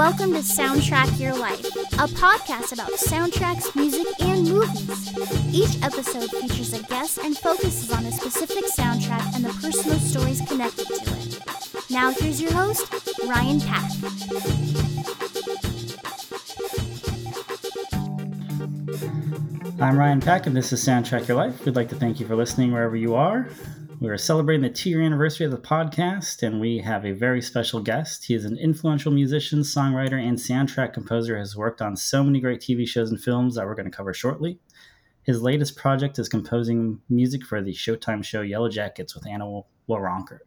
Welcome to Soundtrack Your Life, a podcast about soundtracks, music, and movies. Each episode features a guest and focuses on a specific soundtrack and the personal stories connected to it. Now, here's your host, Ryan Pack. I'm Ryan Pack, and this is Soundtrack Your Life. We'd like to thank you for listening wherever you are. We're celebrating the two year anniversary of the podcast, and we have a very special guest. He is an influential musician, songwriter, and soundtrack composer, has worked on so many great TV shows and films that we're going to cover shortly. His latest project is composing music for the Showtime show Yellow Jackets with Anna Waronker.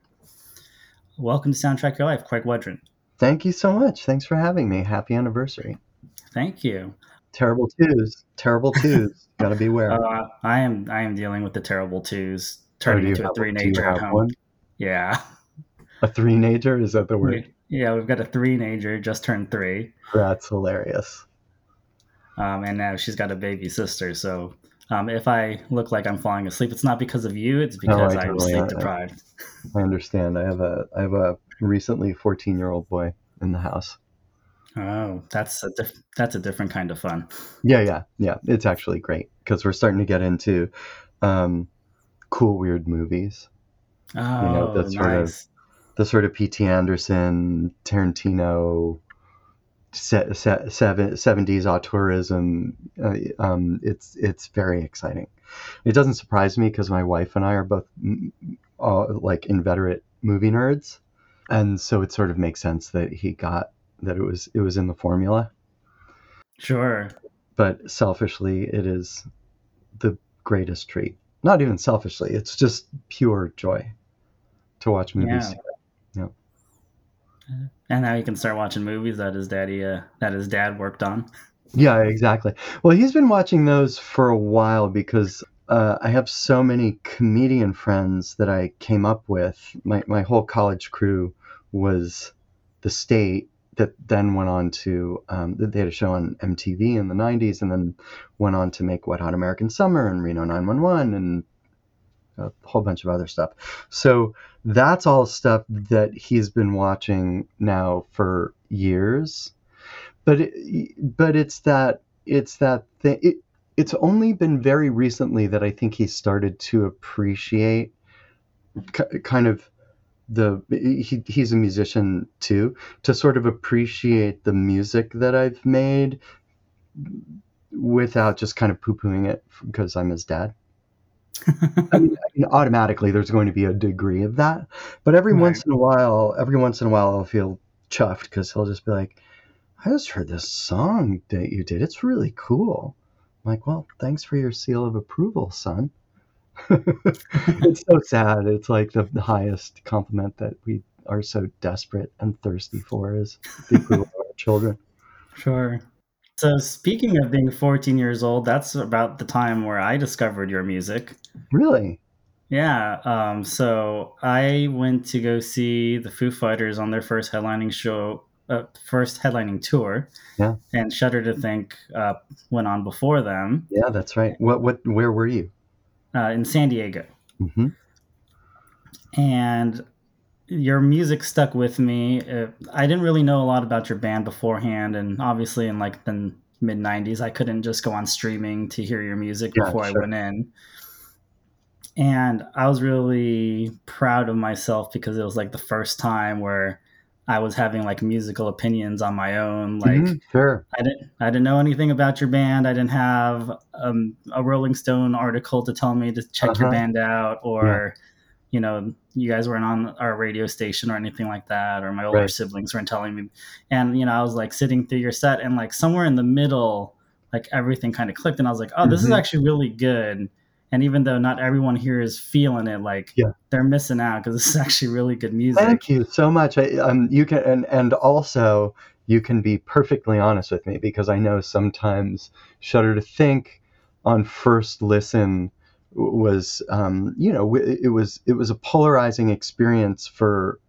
Welcome to Soundtrack Your Life, Craig Wedren. Thank you so much. Thanks for having me. Happy anniversary. Thank you. Terrible twos. Terrible twos. Got to beware. Uh, I am. I am dealing with the terrible twos turning into a three nature at home. One? Yeah. A three nature is that the word? Yeah, we've got a three nature just turned three. That's hilarious. Um, and now she's got a baby sister. So um, if I look like I'm falling asleep, it's not because of you. It's because no, I, totally, I'm sleep deprived. I understand. I have a I have a recently 14 year old boy in the house. Oh, that's a diff- that's a different kind of fun. Yeah, yeah, yeah. It's actually great because we're starting to get into um, cool weird movies. Oh, you know, the sort nice. of the sort of P.T. Anderson, Tarantino, se- se- seven, 70s auteurism. Uh, um, it's it's very exciting. It doesn't surprise me because my wife and I are both uh, like inveterate movie nerds, and so it sort of makes sense that he got that it was it was in the formula. Sure. But selfishly, it is the greatest treat not even selfishly. It's just pure joy to watch movies. Yeah. yeah. And now you can start watching movies that his daddy, uh, that his dad worked on. Yeah, exactly. Well, he's been watching those for a while because uh, I have so many comedian friends that I came up with. My my whole college crew was the state that then went on to um, they had a show on MTV in the 90s and then went on to make Wet Hot American Summer and Reno 911 and a whole bunch of other stuff. So that's all stuff that he's been watching now for years. But it, but it's that it's that thing. It, it's only been very recently that I think he started to appreciate kind of the he, he's a musician too to sort of appreciate the music that I've made without just kind of poo-pooing it because I'm his dad. I, mean, I, mean, automatically there's going to be a degree of that, but every right. once in a while, every once in a while, I'll feel chuffed because he'll just be like, "I just heard this song that you did. It's really cool." I'm like, "Well, thanks for your seal of approval, son." it's so sad. It's like the, the, highest compliment that we are so desperate and thirsty for is the approval of our children. Sure. So speaking of being 14 years old, that's about the time where I discovered your music. Really? Yeah. Um, so I went to go see the Foo Fighters on their first headlining show, uh, first headlining tour. Yeah. And Shudder to Think uh, went on before them. Yeah, that's right. What? What? Where were you? Uh, in San Diego. Mm-hmm. And your music stuck with me. Uh, I didn't really know a lot about your band beforehand, and obviously in like the mid '90s, I couldn't just go on streaming to hear your music yeah, before sure. I went in. And I was really proud of myself because it was like the first time where I was having like musical opinions on my own. Like, mm-hmm, sure. I didn't, I didn't know anything about your band. I didn't have um, a Rolling Stone article to tell me to check uh-huh. your band out, or yeah. you know, you guys weren't on our radio station or anything like that, or my older right. siblings weren't telling me. And you know, I was like sitting through your set, and like somewhere in the middle, like everything kind of clicked, and I was like, oh, mm-hmm. this is mm-hmm. actually really good and even though not everyone here is feeling it like yeah. they're missing out because this is actually really good music thank you so much I, um, you can and, and also you can be perfectly honest with me because i know sometimes shudder to think on first listen was um, you know it was it was a polarizing experience for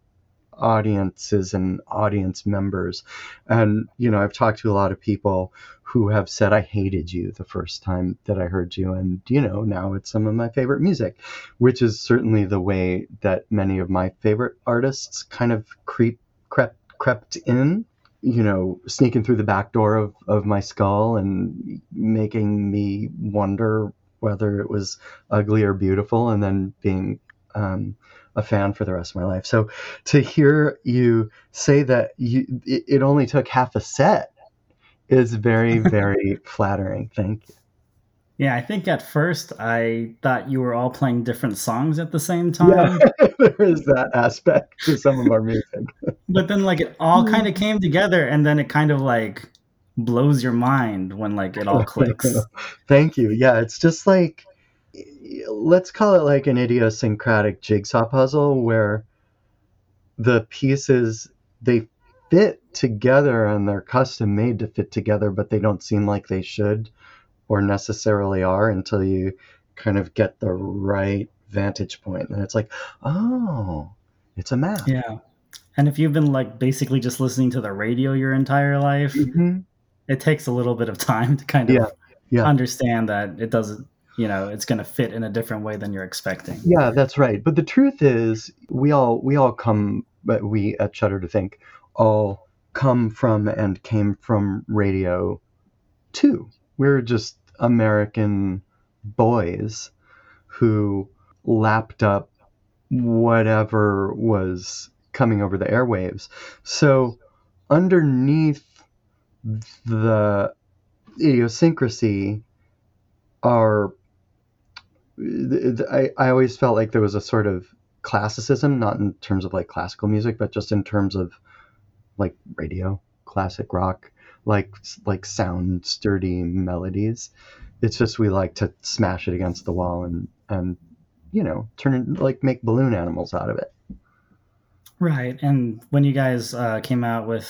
audiences and audience members. And, you know, I've talked to a lot of people who have said, I hated you the first time that I heard you. And, you know, now it's some of my favorite music, which is certainly the way that many of my favorite artists kind of creep, crept, crept in you know, sneaking through the back door of, of my skull and making me wonder whether it was ugly or beautiful, and then being um, a fan for the rest of my life. So to hear you say that you it, it only took half a set is very very flattering. Thank you. Yeah, I think at first I thought you were all playing different songs at the same time. Yeah, there is that aspect to some of our music. but then like it all hmm. kind of came together and then it kind of like blows your mind when like it all clicks. Thank you. Yeah, it's just like let's call it like an idiosyncratic jigsaw puzzle where the pieces they fit together and they're custom made to fit together, but they don't seem like they should or necessarily are until you kind of get the right vantage point. And it's like, oh, it's a map. Yeah. And if you've been like basically just listening to the radio your entire life, mm-hmm. it takes a little bit of time to kind of yeah. Yeah. understand that it doesn't you know it's going to fit in a different way than you're expecting. Yeah that's right. But the truth is we all we all come but we at shudder to think all come from and came from radio too. We're just american boys who lapped up whatever was coming over the airwaves. So underneath the idiosyncrasy are I, I always felt like there was a sort of classicism, not in terms of like classical music, but just in terms of like radio, classic rock, like like sound sturdy melodies. It's just we like to smash it against the wall and and you know turn it like make balloon animals out of it. Right, and when you guys uh, came out with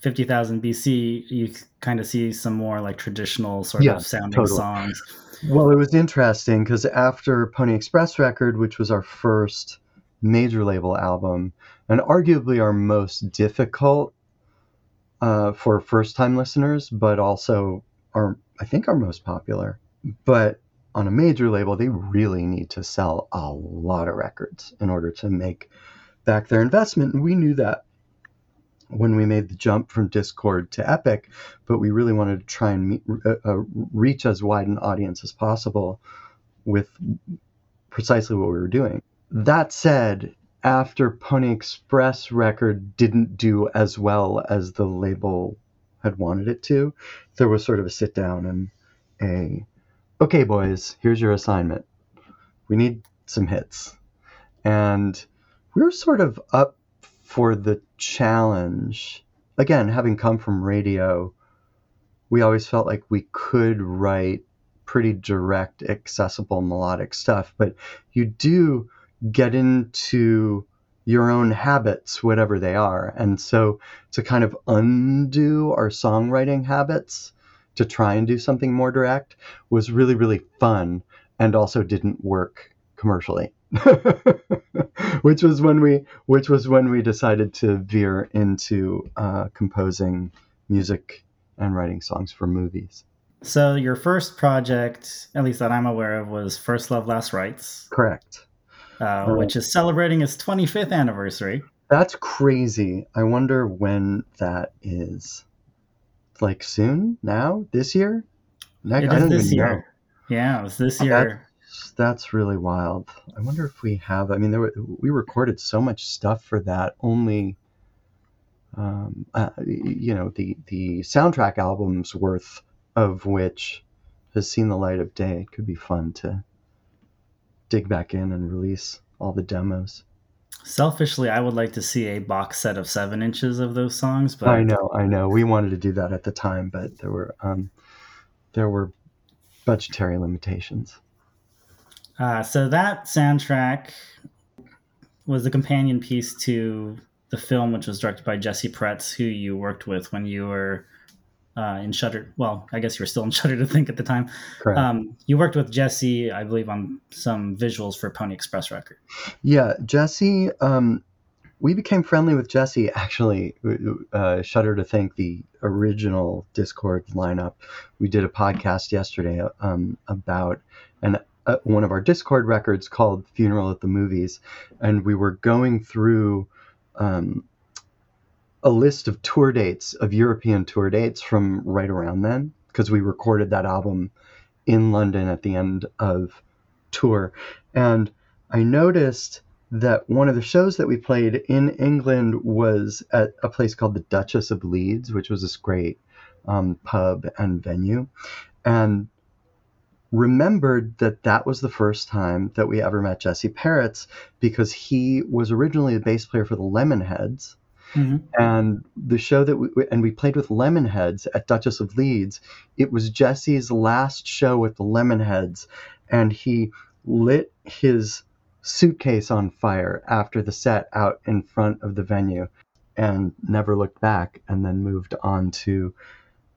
fifty thousand BC, you kind of see some more like traditional sort yeah, of sounding totally. songs well, it was interesting because after Pony Express record, which was our first major label album, and arguably our most difficult uh, for first time listeners, but also our, I think, our most popular. But on a major label, they really need to sell a lot of records in order to make back their investment. And we knew that when we made the jump from Dischord to Epic, but we really wanted to try and meet, uh, uh, reach as wide an audience as possible with precisely what we were doing. That said, after Pony Express record didn't do as well as the label had wanted it to, there was sort of a sit down and a, okay, boys, here's your assignment. We need some hits. And we were sort of up for the challenge, again, having come from radio, we always felt like we could write pretty direct, accessible, melodic stuff. But you do get into your own habits, whatever they are. And so to kind of undo our songwriting habits to try and do something more direct was really, really fun and also didn't work commercially. which was when we which was when we decided to veer into uh, composing music and writing songs for movies. So your first project, at least that I'm aware of, was First Love Last Rites. Correct. Uh, which is celebrating its 25th anniversary. That's crazy. I wonder when that is. Like soon? Now? This year? Next, it is this year. Know. Yeah, it was this year that's really wild. I wonder if we have. I mean, there were, we recorded so much stuff for that. Only, um, uh, you know, the the soundtrack album's worth of which has seen the light of day. It could be fun to dig back in and release all the demos. Selfishly, I would like to see a box set of seven inches of those songs. But I know, I know, we wanted to do that at the time, but there were um, there were budgetary limitations. Uh, so that soundtrack was the companion piece to the film, which was directed by Jesse Peretz, who you worked with when you were uh, in Shudder. Well, I guess you were still in Shudder to think at the time. Correct. Um, you worked with Jesse, I believe, on some visuals for Pony Express record. Yeah, Jesse. Um, we became friendly with Jesse actually. Uh, Shudder to think the original Dischord lineup. We did a podcast yesterday um, about, and uh, one of our Dischord records called Funeral at the Movies, and we were going through um, a list of tour dates of European tour dates from right around then because we recorded that album in London at the end of tour. And I noticed that one of the shows that we played in England was at a place called the Duchess of Leeds, which was this great um, pub and venue. And remembered that that was the first time that we ever met Jesse Peretz because he was originally the bass player for the Lemonheads. Mm-hmm. And the show that we and we played with Lemonheads at Duchess of Leeds. It was Jesse's last show with the Lemonheads, and he lit his suitcase on fire after the set out in front of the venue, and never looked back. And then moved on to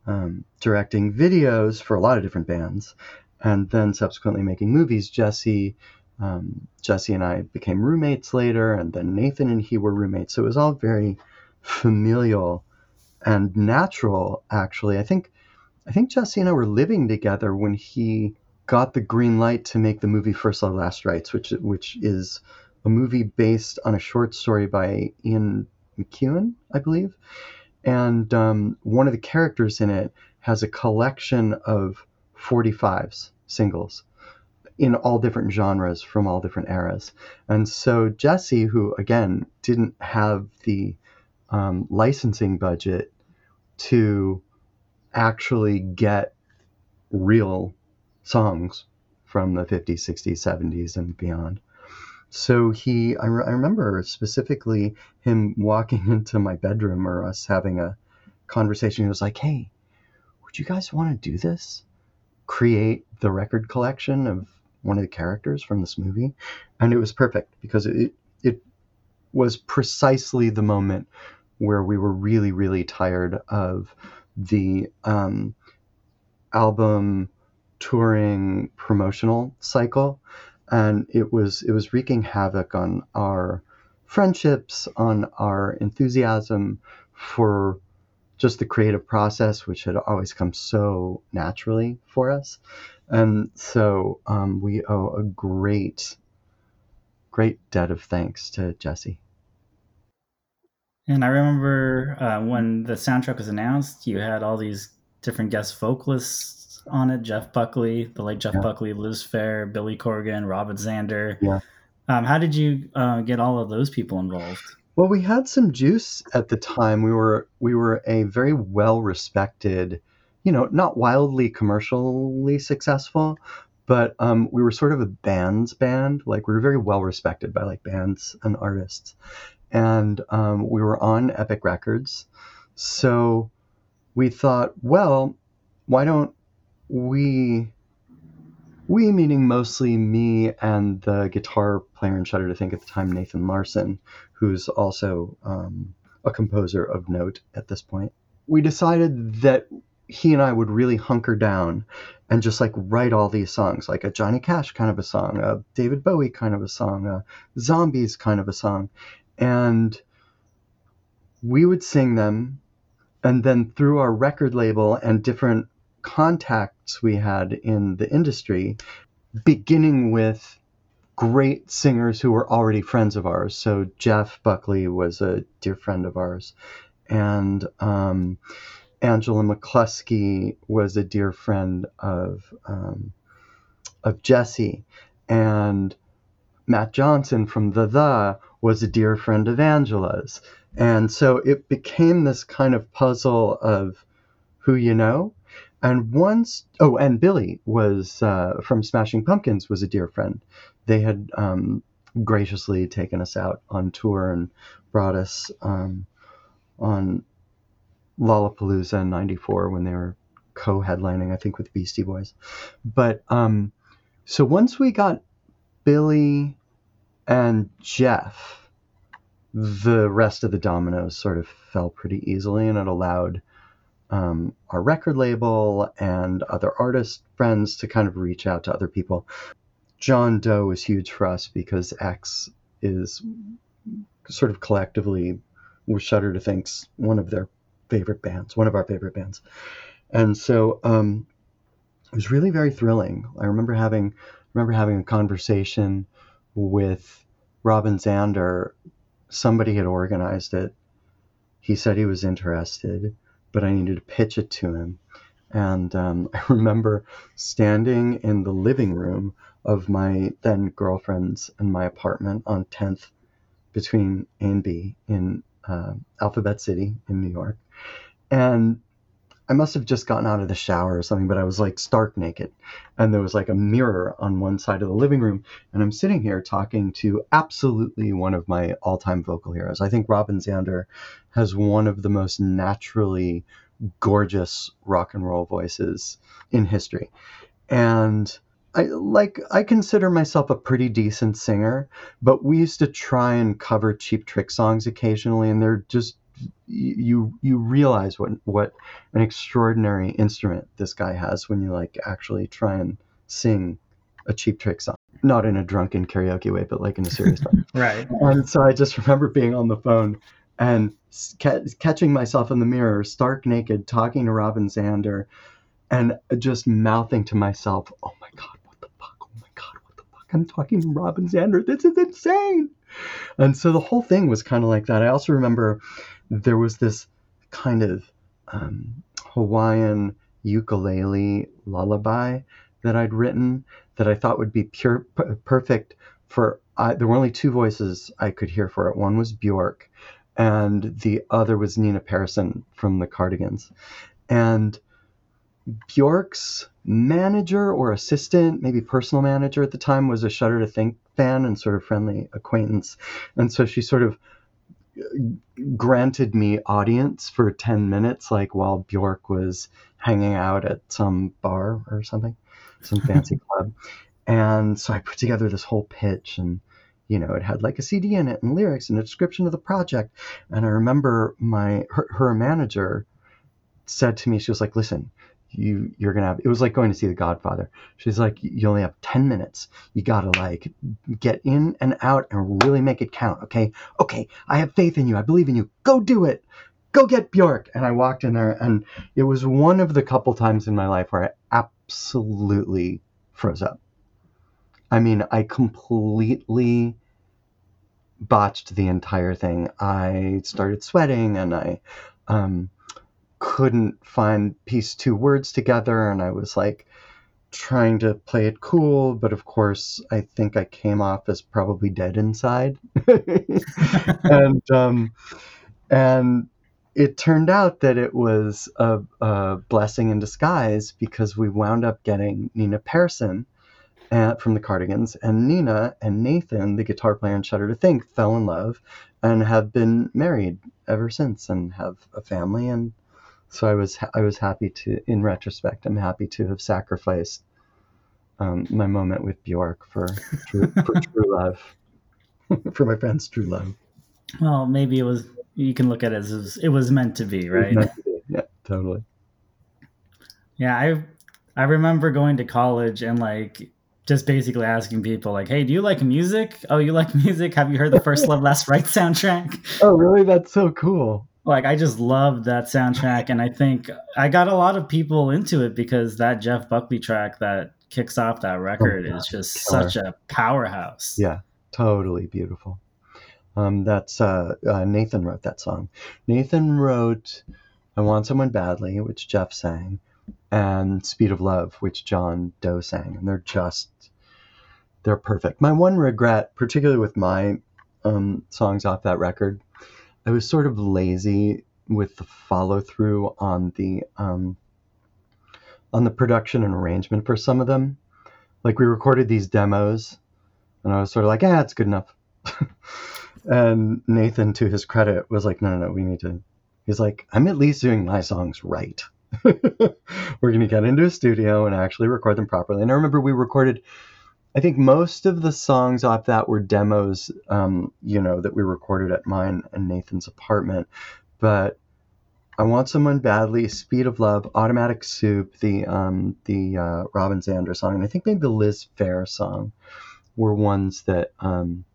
um, directing videos for a lot of different bands, and then subsequently making movies. Jesse. Um, Jesse and I became roommates later, and then Nathan and he were roommates. So it was all very familial and natural. Actually, I think I think Jesse and I were living together when he got the green light to make the movie First Love Last Rites, which which is a movie based on a short story by Ian McEwan, I believe. And um, one of the characters in it has a collection of 45s singles in all different genres from all different eras. And so Jesse, who again didn't have the um, licensing budget to actually get real songs from the 50s, 60s, 70s, and beyond. So he, I, re- I remember specifically him walking into my bedroom or us having a conversation. He was like, "Hey, would you guys want to do this? Create the record collection of one of the characters from this movie?" And it was perfect because it it was precisely the moment where we were really, really tired of the um, album touring promotional cycle, and it was it was wreaking havoc on our friendships, on our enthusiasm for just the creative process, which had always come so naturally for us. And so um, we owe a great, great debt of thanks to Jesse. And I remember uh, when the soundtrack was announced, you had all these different guest vocalists on it: Jeff Buckley, the late Jeff yeah. Buckley, Liz Phair, Billy Corgan, Robin Zander. Yeah. Um, how did you uh, get all of those people involved? Well, we had some juice at the time. We were we were a very well respected, you know, not wildly commercially successful, but um, we were sort of a bands band. Like we were very well respected by like bands and artists, and um, we were on Epic Records. So we thought, well, why don't we, we meaning mostly me and the guitar player in Shudder to Think at the time, Nathan Larson, who's also um, a composer of note at this point. We decided that he and I would really hunker down and just like write all these songs, like a Johnny Cash kind of a song, a David Bowie kind of a song, a Zombies kind of a song, and we would sing them and then through our record label and different contacts we had in the industry beginning with great singers who were already friends of ours so jeff buckley was a dear friend of ours and um, angela mccluskey was a dear friend of um, of jesse and matt johnson from the the was a dear friend of Angela's. And so it became this kind of puzzle of who you know. And once, oh, and Billy was uh, from Smashing Pumpkins, was a dear friend. They had um, graciously taken us out on tour and brought us um, on Lollapalooza in 94 when they were co headlining, I think, with Beastie Boys. But um, so once we got Billy and Jeff, the rest of the dominoes sort of fell pretty easily, and it allowed um, our record label and other artist friends to kind of reach out to other people. John Doe is huge for us because X is sort of collectively, with Shudder to Think's one of their favorite bands, one of our favorite bands. And so um, it was really very thrilling. I remember having remember having a conversation with Robin Zander, somebody had organized it. he said he was interested, but I needed to pitch it to him. And um, I remember standing in the living room of my then girlfriend's and my apartment on 10th between A and B in uh, Alphabet City in New York. And I must have just gotten out of the shower or something, but I was like stark naked. And there was like a mirror on one side of the living room. And I'm sitting here talking to absolutely one of my all time vocal heroes. I think Robin Zander has one of the most naturally gorgeous rock and roll voices in history. And I like I consider myself a pretty decent singer, but we used to try and cover cheap trick songs occasionally and they're just you you realize what what an extraordinary instrument this guy has when you like actually try and sing a cheap trick song. Not in a drunken karaoke way but like in a serious way. Right. And so i just remember being on the phone and ca- catching myself in the mirror stark naked talking to robin zander and just mouthing to myself oh my god what the fuck? Oh my god what the fuck? I'm talking to robin zander. This is insane. And so the whole thing was kind of like that. I also remember there was this kind of um, Hawaiian ukulele lullaby that I'd written that I thought would be pure p- perfect for. There were only two voices I could hear for it. One was Bjork, and the other was Nina Persson from the Cardigans. And Bjork's manager or assistant, maybe personal manager at the time, was a Shudder to Think fan and sort of friendly acquaintance. And so she sort of granted me audience for 10 minutes, like while Bjork was hanging out at some bar or something, some fancy club. And so I put together this whole pitch and, you know, it had like a CD in it and lyrics and a description of the project. And I remember my, her, her manager said to me, she was like, listen, you you're gonna have it was like going to see the godfather. She's like you only have 10 minutes. You gotta like get in and out and really make it count okay? Okay i have faith in you. I believe in you. Go do it. Go get bjork. And i walked in there and it was one of the couple times in my life where i absolutely froze up. I mean i completely botched the entire thing. I started sweating and i um couldn't find piece two words together and I was like trying to play it cool, but of course I think I came off as probably dead inside. and um, and it turned out that it was a, a, blessing in disguise because we wound up getting Nina Persson at, uh, from the Cardigans, and Nina and Nathan, the guitar player in Shudder to Think, fell in love and have been married ever since and have a family and so I was I was happy to, in retrospect, I'm happy to have sacrificed um, my moment with Bjork for true, for true love, for my friend's true love. Well, maybe it was. You can look at it as it was meant to be, right? To be. Yeah, totally. Yeah, I I remember going to college and like just basically asking people like, "Hey, do you like music? Oh, you like music? Have you heard the First Love Last Rites soundtrack?" Oh, really? That's so cool like I just loved that soundtrack, and I think I got a lot of people into it because that Jeff Buckley track that kicks off that record oh, is just killer. such a powerhouse. Yeah, totally beautiful. Um, that's uh, uh, Nathan wrote that song. Nathan wrote "I Want Someone Badly," which Jeff sang, and "Speed of Love," which John Doe sang, and they're just they're perfect. My one regret, particularly with my um, songs off that record, I was sort of lazy with the follow through on the um, on the production and arrangement for some of them. Like we recorded these demos, and I was sort of like, "Ah, it's good enough." and Nathan, to his credit, was like, "No, no, no, we need to." He's like, "I'm at least doing my songs right. We're going to get into a studio and actually record them properly." And I remember we recorded I think most of the songs off that were demos, um, you know, that we recorded at mine and Nathan's apartment. But I Want Someone Badly, Speed of Love, Automatic Soup, the um, the uh, Robin Zander song, and I think maybe the Liz Phair song were ones that um,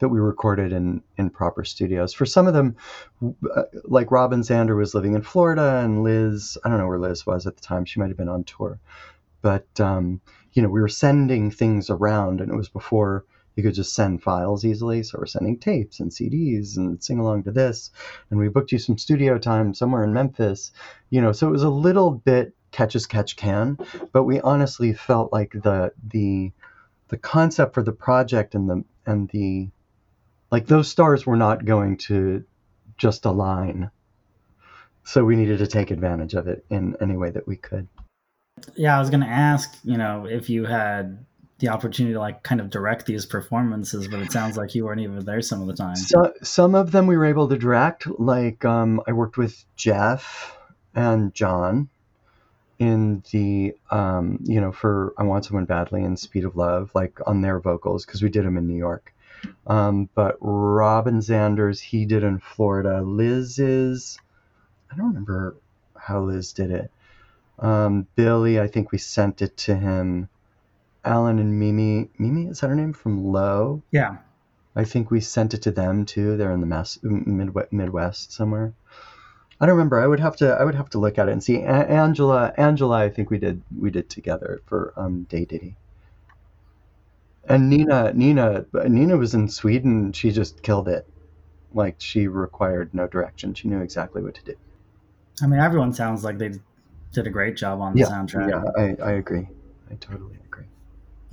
that we recorded in in proper studios. For some of them, uh, like Robin Zander was living in Florida, and Liz, I don't know where Liz was at the time. She might have been on tour, but um, you know, we were sending things around, and it was before you could just send files easily. So we're sending tapes and CDs and sing along to this. And we booked you some studio time somewhere in Memphis. You know, so it was a little bit catch as catch can, but we honestly felt like the the the concept for the project and the and the like those stars were not going to just align. So we needed to take advantage of it in any way that we could. Yeah, I was going to ask, you know, if you had the opportunity to like kind of direct these performances, but it sounds like you weren't even there some of the time. So, some of them we were able to direct. Like um, I worked with Jeff and John in the um, you know for I Want Someone Badly and Speed of Love, like on their vocals because we did them in New York. Um, but Robin Zanders he did in Florida. Liz is I don't remember how Liz did it. Um, Billy, I think we sent it to him Alan and Mimi. Mimi is that her name from Low? Yeah. I think we sent it to them too. They're in the mass, Midwest, Midwest somewhere. I don't remember. I would have to. I would have to look at it and see. A- Angela, Angela, I think we did. We did together for um, Day Diddy. And Nina, Nina, Nina was in Sweden. She just killed it. Like she required no direction. She knew exactly what to do. I mean, everyone sounds like they did a great job on the yeah, soundtrack. Yeah, I, I agree. I totally agree.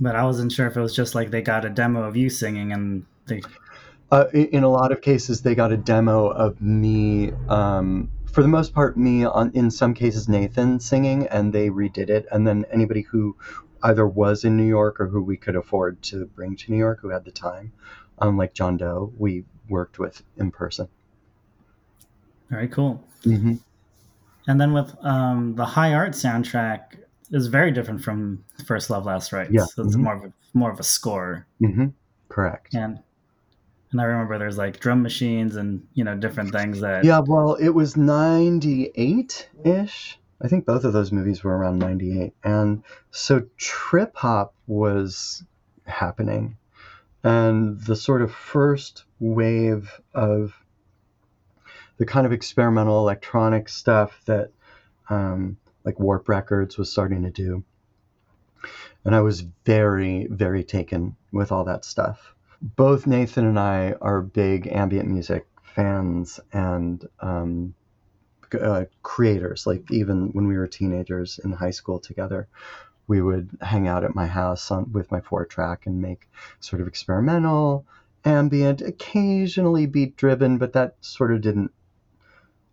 But I wasn't sure if it was just like they got a demo of you singing and they. Uh, in a lot of cases, they got a demo of me. Um, for the most part, me on. In some cases, Nathan singing, and they redid it. And then anybody who either was in New York or who we could afford to bring to New York, who had the time, um, like John Doe, we worked with in person. Very cool. Mm-hmm. And then with um, the High Art soundtrack is very different from First Love Last Rites. Yeah. So it's Mhm. more of a, more of a score. Mm-hmm. Correct. And and I remember there's like drum machines and you know different things that Yeah, well, it was 98 ish. I think both of those movies were around 98. And so trip hop was happening. And the sort of first wave of the kind of experimental electronic stuff that um, like Warp Records was starting to do. And I was very, very taken with all that stuff. Both Nathan and I are big ambient music fans and um, uh, creators. Like even when we were teenagers in high school together, we would hang out at my house on, with my four track and make sort of experimental, ambient, occasionally beat driven, but that sort of didn't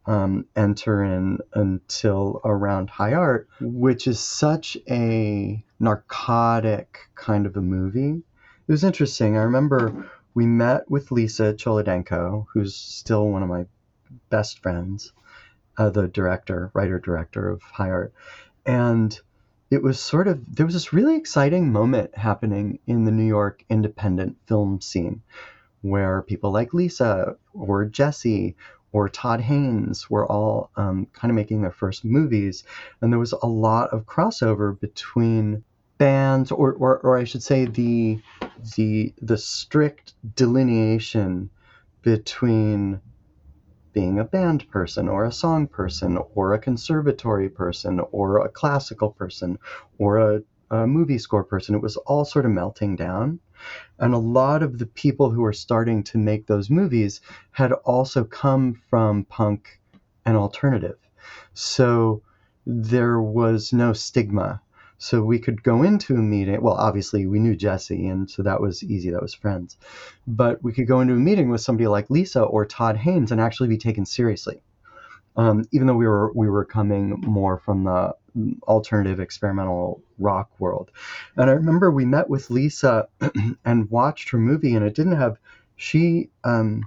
um, enter in until around High Art, which is such a narcotic kind of a movie. It was interesting. I remember we met with Lisa Cholodenko, who's still one of my best friends, uh, the director, writer director of High Art, and it was sort of there was this really exciting moment happening in the New York independent film scene where people like Lisa or Jesse or Todd Haynes were all um, kind of making their first movies, and there was a lot of crossover between bands, or, or, or I should say the the the strict delineation between being a band person or a song person or a conservatory person or a classical person or a, a movie score person. It was all sort of melting down. And a lot of the people who were starting to make those movies had also come from punk and alternative. So there was no stigma. So we could go into a meeting. Well, obviously, we knew Jesse, and so that was easy. That was friends. But we could go into a meeting with somebody like Lisa or Todd Haynes and actually be taken seriously. Um, even though we were we were coming more from the alternative experimental rock world. And I remember we met with Lisa and watched her movie, and it didn't have she. Um,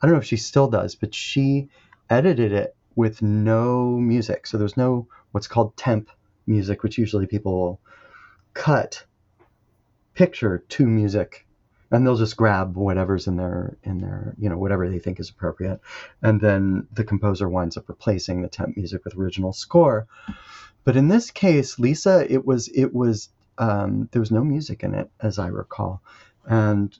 I don't know if she still does, but she edited it with no music. So there's no what's called temp music, which usually people cut picture to music and they'll just grab whatever's in their in their you know whatever they think is appropriate and then the composer winds up replacing the temp music with original score but in this case lisa it was it was um, there was no music in it as i recall and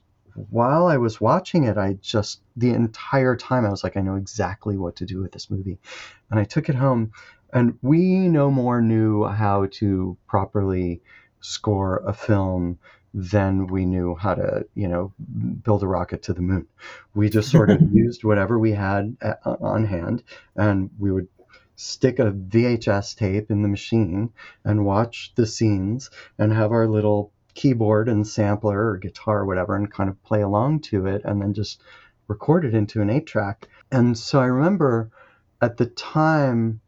while i was watching it i just the entire time i was like i know exactly what to do with this movie and i took it home and we no more knew how to properly score a film than we knew how to, you know, build a rocket to the moon. We just sort of used whatever we had at, on hand, and we would stick a VHS tape in the machine and watch the scenes and have our little keyboard and sampler or guitar or whatever and kind of play along to it and then just record it into an eight track. And so I remember at the time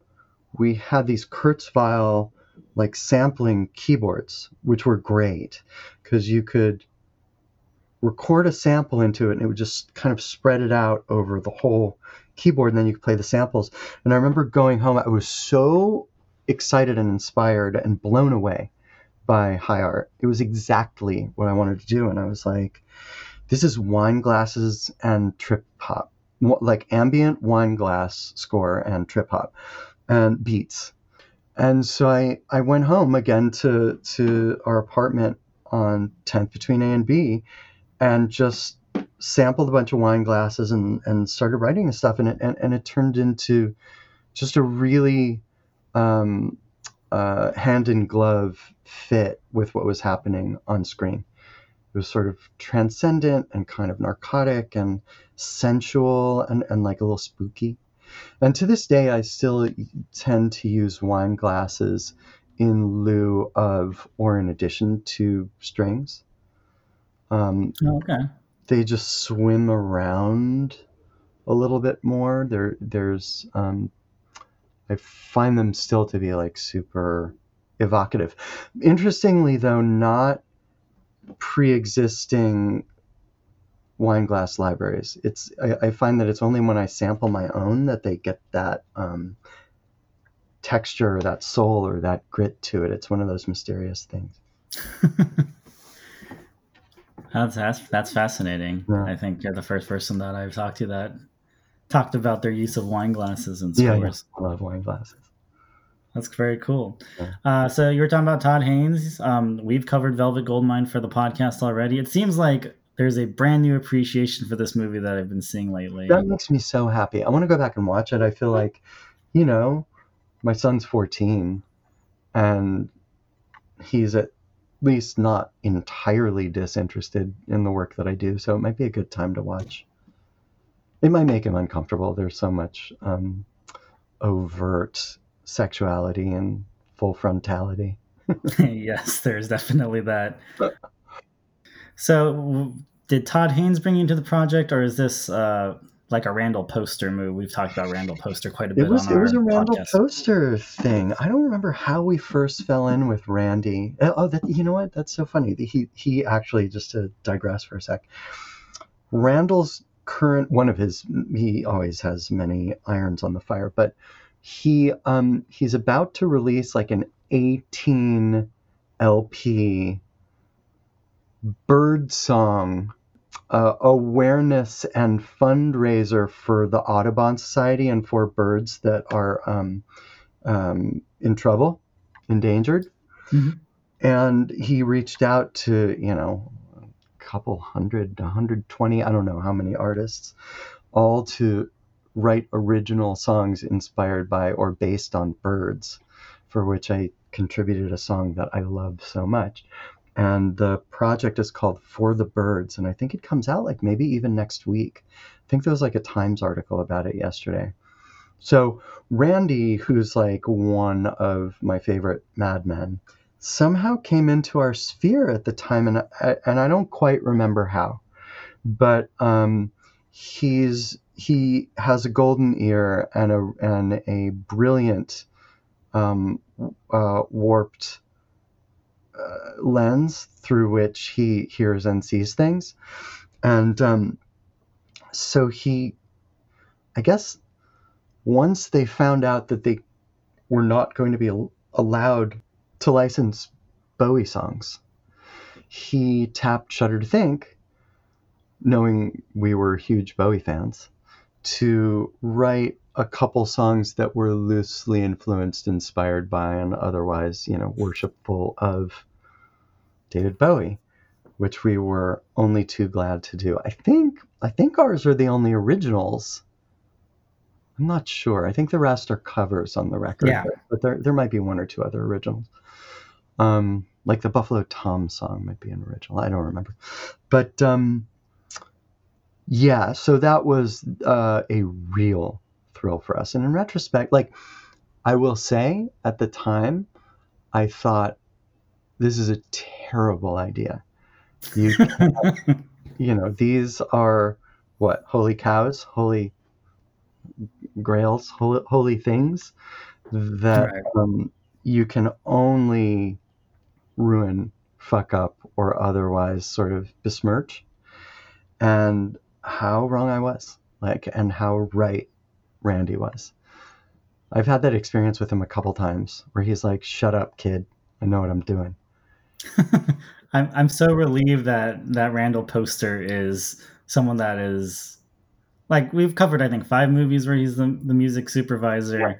we had these Kurzweil like sampling keyboards, which were great because you could record a sample into it and it would just kind of spread it out over the whole keyboard and then you could play the samples. And I remember going home, I was so excited and inspired and blown away by high art. It was exactly what I wanted to do. And I was like, this is wine glasses and trip hop, like ambient wine glass score and trip hop and beats. And so I, I went home again to, to our apartment on 10th between A and B and just sampled a bunch of wine glasses and, and started writing the stuff. And it, and, and it turned into just a really um, uh, hand in glove fit with what was happening on screen. It was sort of transcendent and kind of narcotic and sensual and, and like a little spooky. And to this day, I still tend to use wine glasses in lieu of or in addition to strings. Um, okay. They just swim around a little bit more. There, there's, um, I find them still to be like super evocative. Interestingly, though, not pre-existing wine glass libraries. It's I, I, find that it's only when I sample my own that they get that um, texture, or that soul, or that grit to it. It's one of those mysterious things. that's, that's that's fascinating. Yeah. I think you're the first person that I've talked to that talked about their use of wine glasses and scores. Yeah, yeah. I love wine glasses. That's very cool. Uh, so you were talking about Todd Haynes. Um, we've covered Velvet Goldmine for the podcast already. It seems like there's a brand new appreciation for this movie that I've been seeing lately. That makes me so happy. I want to go back and watch it. I feel like, you know, my son's 14 and he's at least not entirely disinterested in the work that I do. So it might be a good time to watch. It might make him uncomfortable. There's so much um, overt sexuality and full frontality. yes, there's definitely that. So, did Todd Haynes bring you into the project, or is this uh, like a Randall Poster move? We've talked about Randall Poster quite a bit. It was it was a Randall podcast. Poster thing. I don't remember how we first fell in with Randy. Uh, oh, that, you know what? That's so funny. He he actually just to digress for a sec. Randall's current one of his he always has many irons on the fire, but he um he's about to release like an 18 LP bird song uh, awareness and fundraiser for the Audubon Society and for birds that are um, um, in trouble, endangered. Mm-hmm. And he reached out to, you know, a couple hundred, 120, I don't know how many artists, all to write original songs inspired by or based on birds, for which I contributed a song that I love so much and the project is called For the Birds, and I think it comes out like maybe even next week. I think there was like a Times article about it yesterday. So Randy, who's like one of my favorite madmen, somehow came into our sphere at the time, and I, and I don't quite remember how, but um, he's he has a golden ear and a and a brilliant um, uh, warped uh, lens through which he hears and sees things. And um, so he, I guess, once they found out that they were not going to be allowed to license Bowie songs, he tapped Shudder to Think, knowing we were huge Bowie fans, to write a couple songs that were loosely influenced, inspired by, and otherwise, you know, worshipful of David Bowie, which we were only too glad to do. I think I think ours are the only originals. I'm not sure. I think the rest are covers on the record, yeah. but, but there there might be one or two other originals. Um, like the Buffalo Tom song might be an original. I don't remember, but um, yeah. So that was uh, a real thrill for us. And in retrospect, like I will say, at the time, I thought this is a terrible idea. You, you know, these are what holy cows, holy grails, holy, holy things that Right. um, you can only ruin, fuck up, or otherwise sort of besmirch. And how wrong I was, like, and how right Randy was. I've had that experience with him a couple times where he's like, "Shut up, kid. I know what I'm doing." I'm I'm so relieved that that Randall Poster is someone that is like we've covered I think five movies where he's the, the music supervisor. Right.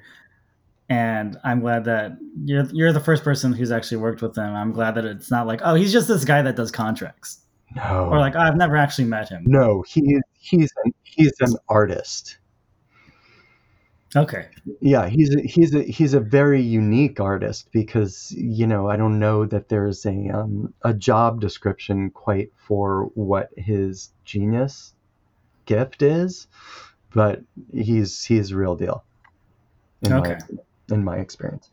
And I'm glad that you're you're the first person who's actually worked with him. I'm glad that it's not like, oh, he's just this guy that does contracts. No, Or like, oh, I've never actually met him. no, he he's an, he's an artist. Okay. Yeah, he's a, he's a he's a very unique artist because you know I don't know that there's a um, a job description quite for what his genius gift is, but he's he's a real deal. In Okay. My, in my experience.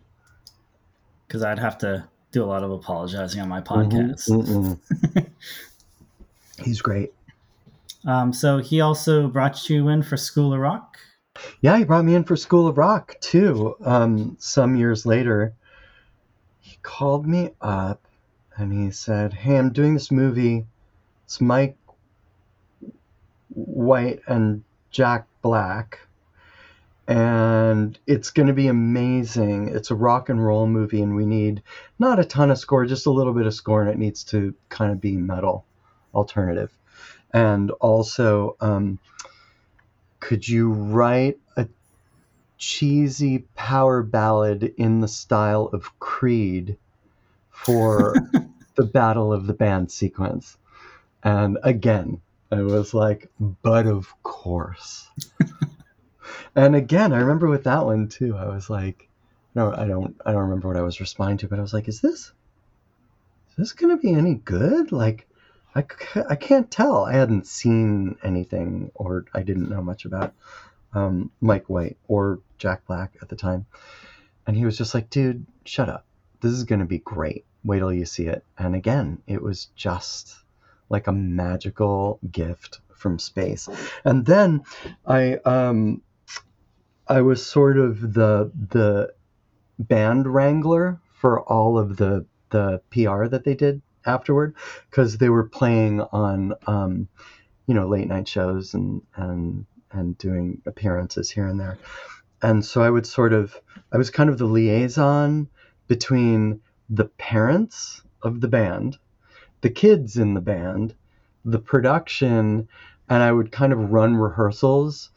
Because I'd have to do a lot of apologizing on my Mhm, podcast. mm-mm. he's great. Um, so he also brought you in for School of Rock. Yeah, he brought me in for School of Rock too. Um, some years later, he called me up and he said, "Hey, I'm doing this movie. It's Mike White and Jack Black, and it's going to be amazing. It's a rock and roll movie, and we need not a ton of score, just a little bit of score, and it needs to kind of be metal, alternative, and also." Um, could you write a cheesy power ballad in the style of Creed for the Battle of the Band sequence? And again, I was like, but of course. and again, I remember with that one too, I was like, no, I don't, I don't remember what I was responding to, but I was like, is this, is this going to be any good? Like, I, can't tell. I hadn't seen anything or I didn't know much about um, Mike White or Jack Black at the time. And he was just like, dude, shut up. This is going to be great. Wait till you see it. And again, it was just like a magical gift from space. And then I um I was sort of the the band wrangler for all of the the PR that they did afterward because they were playing on um, you know late night shows and and and doing appearances here and there. And so i would sort of i was kind of the liaison between the parents of the band the kids in the band the production and i would kind of run rehearsals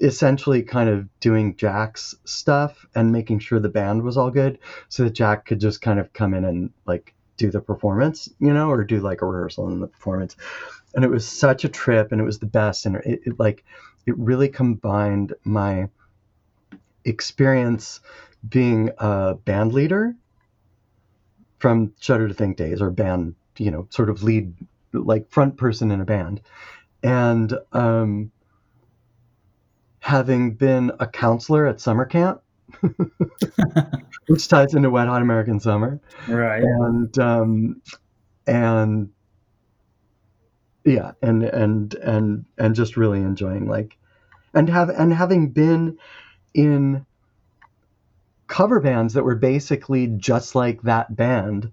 essentially kind of doing jack's stuff and making sure the band was all good so that jack could just kind of come in and like do the performance, you know, or do like a rehearsal and the performance. And it was such a trip and it was the best. And it, it like, it really combined my experience being a band leader from Shudder to Think days or band, you know, sort of lead, like front person in a band. And um, having been a counselor at summer camp, which ties into Wet Hot American Summer Right. and um, and yeah, and and and and just really enjoying like, and have and having been in cover bands that were basically just like that band,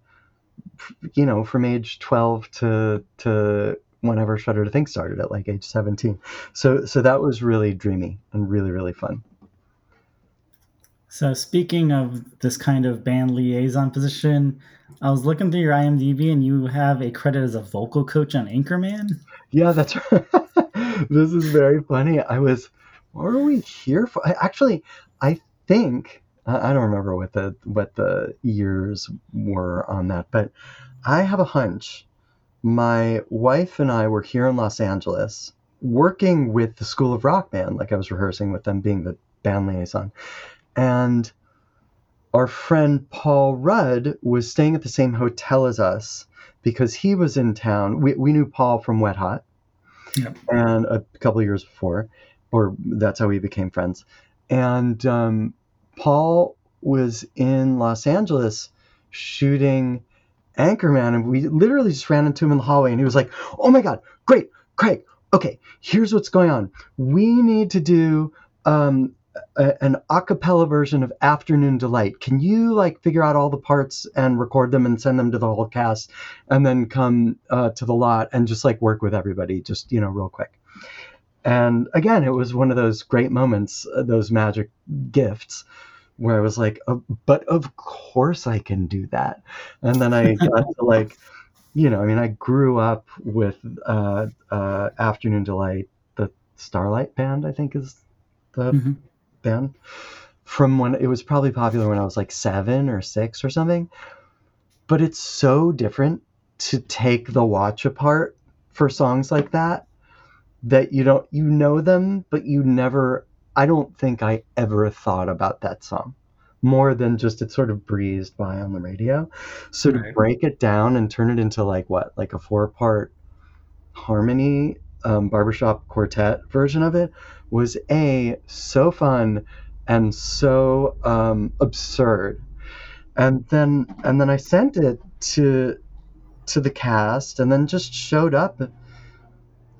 you know, from age twelve to to whenever Shudder to Think started at like age seventeen. So so that was really dreamy and really really fun. So speaking of this kind of band liaison position, I was looking through your IMDb and you have a credit as a vocal coach on Anchorman. Yeah, that's right. this is very funny. I was, what are we here for? I, actually, I think I I don't remember what the what the years were on that, but I have a hunch. My wife and I were here in Los Angeles working with the School of Rock band, like I was rehearsing with them, being the band liaison, and our friend Paul Rudd was staying at the same hotel as us because he was in town. We, we knew Paul from Wet Hot Yep. and a couple of years before, or that's how we became friends. And um, Paul was in Los Angeles shooting Anchorman, and we literally just ran into him in the hallway, and he was like, "Oh my God, great, Craig. Okay, here's what's going on. We need to do um, a, an a cappella version of Afternoon Delight. Can you like figure out all the parts and record them and send them to the whole cast, and then come uh, to the lot and just like work with everybody, just you know, real quick." And again, it was one of those great moments, uh, those magic gifts, where I was like, oh, "But of course I can do that." And then I got to like, you know, I mean, I grew up with uh, uh, Afternoon Delight, the Starlight Band, I think is the Mhm. Band from when it was probably popular when I was like seven or six or something. But it's so different to take the watch apart for songs like that that you don't you know them, but you never. I don't think I ever thought about that song more than just it sort of breezed by on the radio. So to break it down and turn it into like what, like a four part harmony um, barbershop quartet version of it was a so fun and so um, absurd. And then and then i sent it to to the cast and then just showed up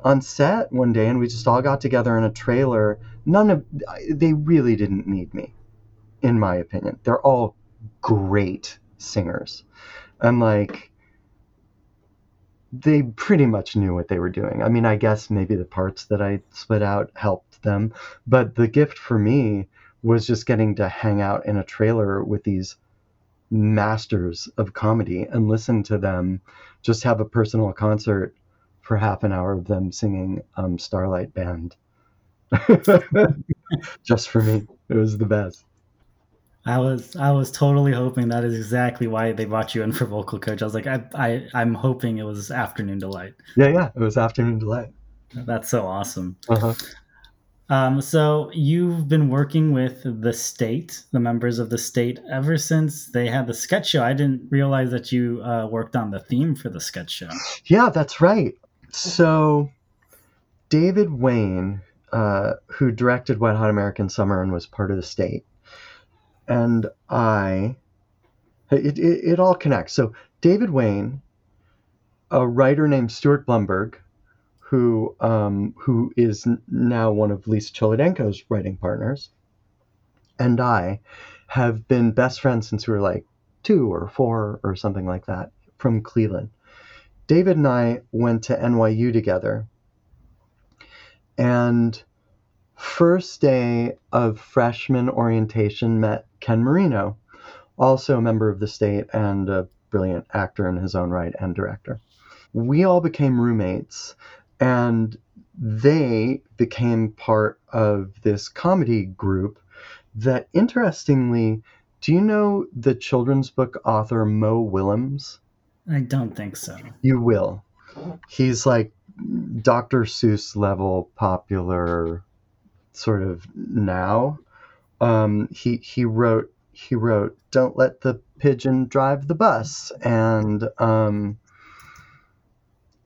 on set one day and we just all got together in a trailer. None of they really didn't need me in my opinion. They're all great singers. And like they pretty much knew what they were doing. I mean, I guess maybe the parts that I split out helped them, but the gift for me was just getting to hang out in a trailer with these masters of comedy and listen to them just have a personal concert for half an hour of them singing um, Starlight Band. just for me. It was the best. I was I was totally hoping that is exactly why they brought you in for vocal coach. I was like, I, I I'm hoping it was Afternoon Delight. Yeah, yeah. It was Afternoon Delight. That's so awesome. Uh-huh. Um, so you've been working with the state, the members of the state, ever since they had the sketch show. I didn't realize that you uh, worked on the theme for the sketch show. Yeah, that's right. So, David Wain, uh, who directed Wet Hot American Summer and was part of the state, and I, it, it, it all connects. So, David Wain, a writer named Stuart Blumberg, who um, who is now one of Lisa Cholodenko's writing partners, and I have been best friends since we were like two or four or something like that from Cleveland. David and I went to NYU together. And first day of freshman orientation met Ken Marino, also a member of the state and a brilliant actor in his own right and director. We all became roommates and they became part of this comedy group that interestingly, do you know the children's book author Mo Willems? I don't think so. You will. He's like Dr. Seuss level popular, sort of now. Um, he he wrote he wrote "Don't Let the Pigeon Drive the Bus" and um,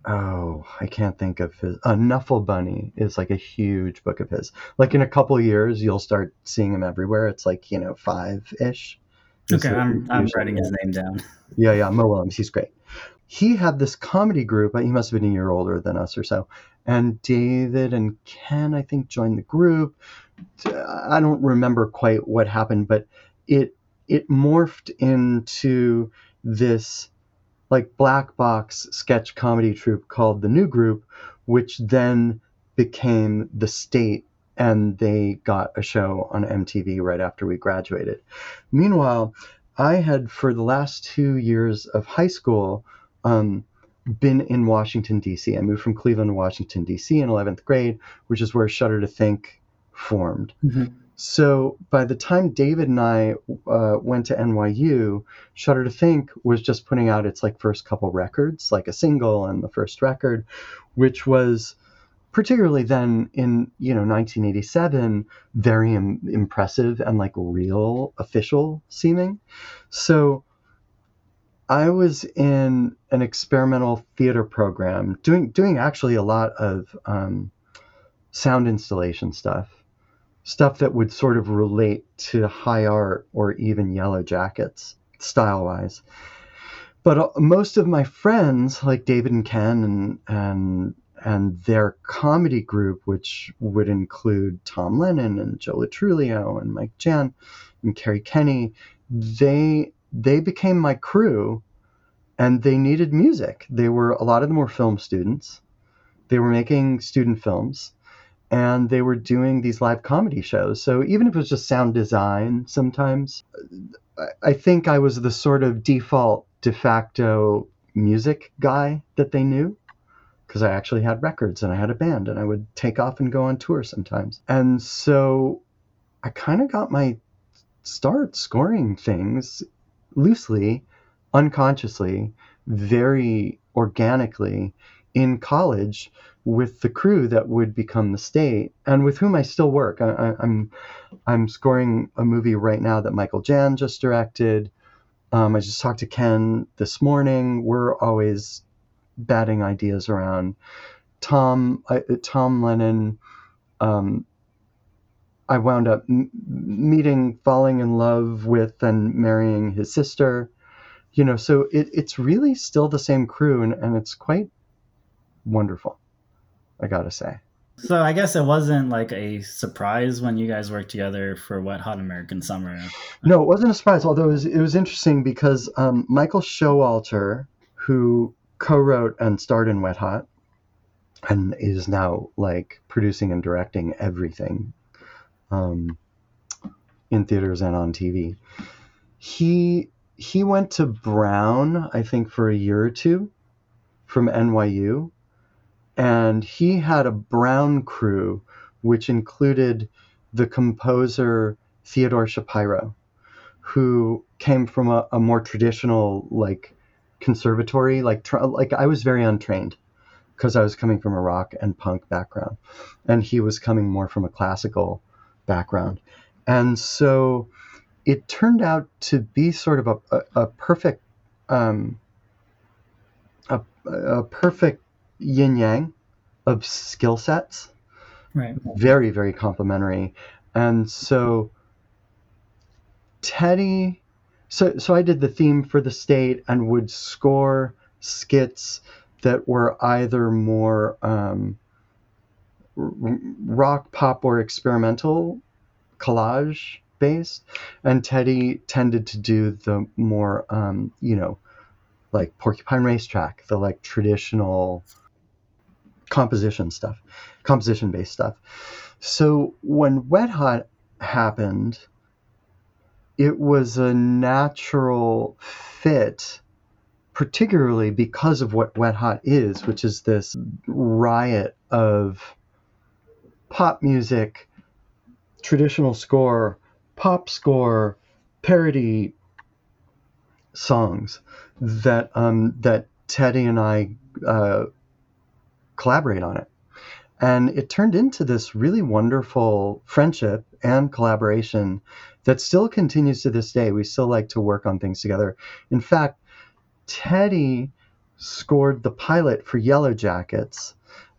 oh I can't think of his. Knuffle Bunny is like a huge book of his. Like in a couple years, you'll start seeing him everywhere. It's like you know five ish. Okay, I'm I'm writing his name down. Yeah, yeah, Mo Willems, he's great. He had this comedy group. He must have been a year older than us or so. And David and Ken, I think, joined the group. I don't remember quite what happened, but it it morphed into this like black box sketch comedy troupe called the New Group, which then became the State, and they got a show on MTV right after we graduated. Meanwhile, I had for the last two years of high school um, been in Washington D.C. I moved from Cleveland to Washington D.C. in 11th grade, which is where Shudder to Think formed. Mhm. So by the time David and I uh, went to NYU, Shudder to Think was just putting out its like first couple records, like a single and the first record, which was particularly then in you know 1987 very Im- impressive and like real official seeming. So i was in an experimental theater program doing doing actually a lot of um, sound installation stuff stuff that would sort of relate to high art or even yellow jackets style wise but uh, most of my friends like david and ken and and and their comedy group, which would include Tom Lennon and Joe Lo Truglio and Mike Jann and Kerri Kenney, they they became my crew, and they needed music. They were a lot of them were film students. They were making student films, and they were doing these live comedy shows. So even if it was just sound design, sometimes I think I was the sort of default de facto music guy that they knew because I actually had records and I had a band and I would take off and go on tour sometimes. And so I kind of got my start scoring things loosely, unconsciously, very organically in college with the crew that would become the state and with whom I still work. I, am I'm, I'm scoring a movie right now that Michael Jann just directed. Um, I just talked to Ken this morning. We're always batting ideas around. Tom I, Tom Lennon. Um, I wound up m- meeting, falling in love with, and marrying his sister. You know, so it, it's really still the same crew, and, and it's quite wonderful. I gotta say. So I guess it wasn't like a surprise when you guys worked together for Wet Hot American Summer. No, it wasn't a surprise. Although it was, it was interesting because um, Michael Showalter, who co-wrote and starred in Wet Hot, and is now like producing and directing everything um, in theaters and on TV. He he went to Brown, I think, for a year or two from NYU, and he had a Brown crew, which included the composer Theodore Shapiro, who came from a, a more traditional like conservatory like tr- like I was very untrained because I was coming from a rock and punk background. And he was coming more from a classical background. And so it turned out to be sort of a, a, a perfect um, a, a perfect yin yang of skill sets. Right. Very very complementary. And so teddy so so I did the theme for the state and would score skits that were either more um, rock, pop, or experimental collage based, and Teddy tended to do the more um, you know like Porcupine Racetrack, the like traditional composition stuff, composition based stuff. So when Wet Hot happened it was a natural fit, particularly because of what Wet Hot is, which is this riot of pop music, traditional score, pop score, parody songs that um, that Teddy and I uh, collaborate on it. And it turned into this really wonderful friendship and collaboration that still continues to this day. We still like to work on things together. In fact, Teddy scored the pilot for Yellow Jackets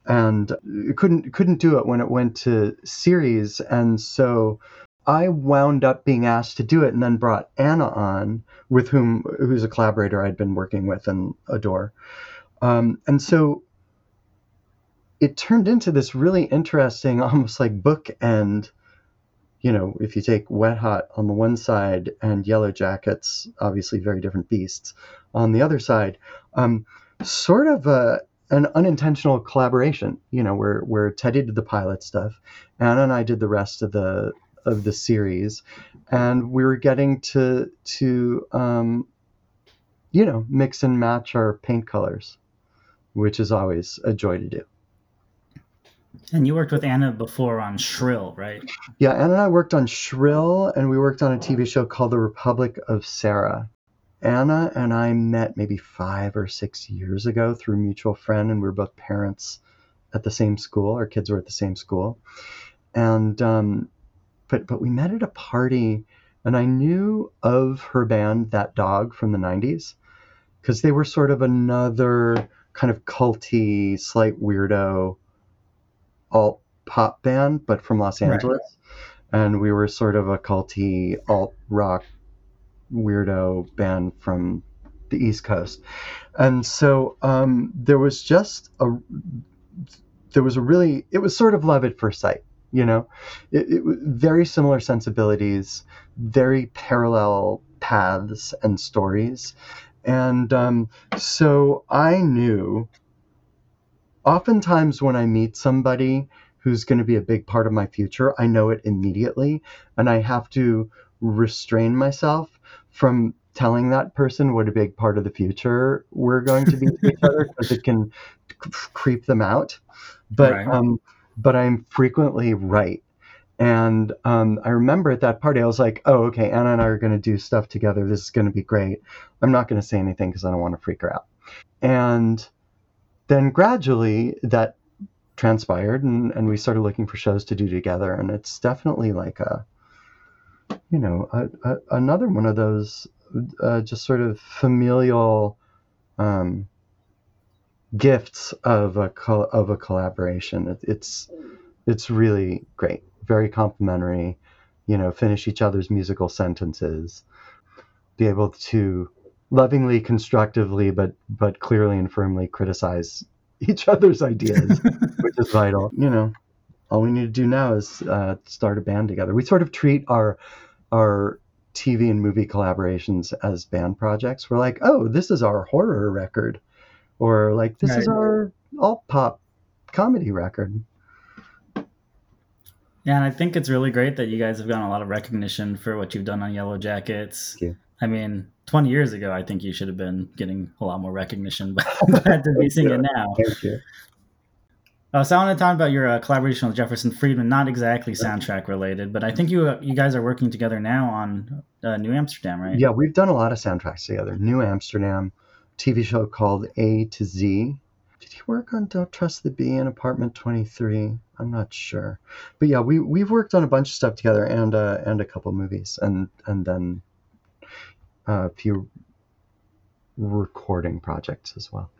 and couldn't couldn't do it when it went to series and so I wound up being asked to do it and then brought Anna on with whom who's a collaborator I'd been working with and adore. Um, and so it turned into this really interesting, almost like bookend. You know, if you take Wet Hot on the one side and Yellow Jackets, obviously very different beasts, on the other side, um, sort of a, an unintentional collaboration. You know, where where Teddy did the pilot stuff, Anna and I did the rest of the of the series, and we were getting to to um, you know mix and match our paint colors, which is always a joy to do. And you worked with Anna before on Shrill, right? Yeah, Anna and I worked on Shrill, and we worked on a TV show called The Republic of Sarah. Anna and I met maybe five or six years ago through mutual friend, and we were both parents at the same school. Our kids were at the same school, and um, but but we met at a party, and I knew of her band, That Dog, from the '90s, because they were sort of another kind of culty, slight weirdo, alt pop band, but from Los Right. Angeles, and we were sort of a culty alt rock weirdo band from the East Coast, and so um, there was just a there was a really it was sort of love at first sight you know? It, it was very similar sensibilities very parallel paths and stories. And um, so i knew oftentimes when i meet somebody who's going to be a big part of my future i know it immediately and i have to restrain myself from telling that person what a big part of the future we're going to be to each other because it can creep them out but Right. um, but I'm frequently right. And um, I remember at that party, I was like, "Oh, okay, Anna and I are going to do stuff together. This is going to be great." I'm not going to say anything because I don't want to freak her out. And then gradually, that transpired, and, and we started looking for shows to do together. And it's definitely like a, you know, a, a, another one of those uh, just sort of familial um, gifts of a co- of a collaboration. It, it's it's really great, very complimentary. You know, finish each other's musical sentences, be able to lovingly, constructively, but but clearly and firmly criticize each other's ideas, which is vital. You know, all we need to do now is uh, start a band together. We sort of treat our our TV and movie collaborations as band projects. We're like, oh, this is our horror record, or like this is our alt pop comedy record. Yeah, and I think it's really great that you guys have gotten a lot of recognition for what you've done on Yellow Jackets. Thank you. I mean, 20 years ago, I think you should have been getting a lot more recognition, but glad to be seeing it now. Thank you. Uh, so I want to talk about your uh, collaboration with Jefferson Friedman. Not exactly soundtrack related, but I think you uh, you guys are working together now on uh, New Amsterdam, right? Yeah, we've done a lot of soundtracks together. New Amsterdam, TV show called A to Z. Did he work on Don't Trust the Bee and Apartment 23? I'm not sure. But yeah, we we've worked on a bunch of stuff together and uh, and a couple movies and and then a few recording projects as well.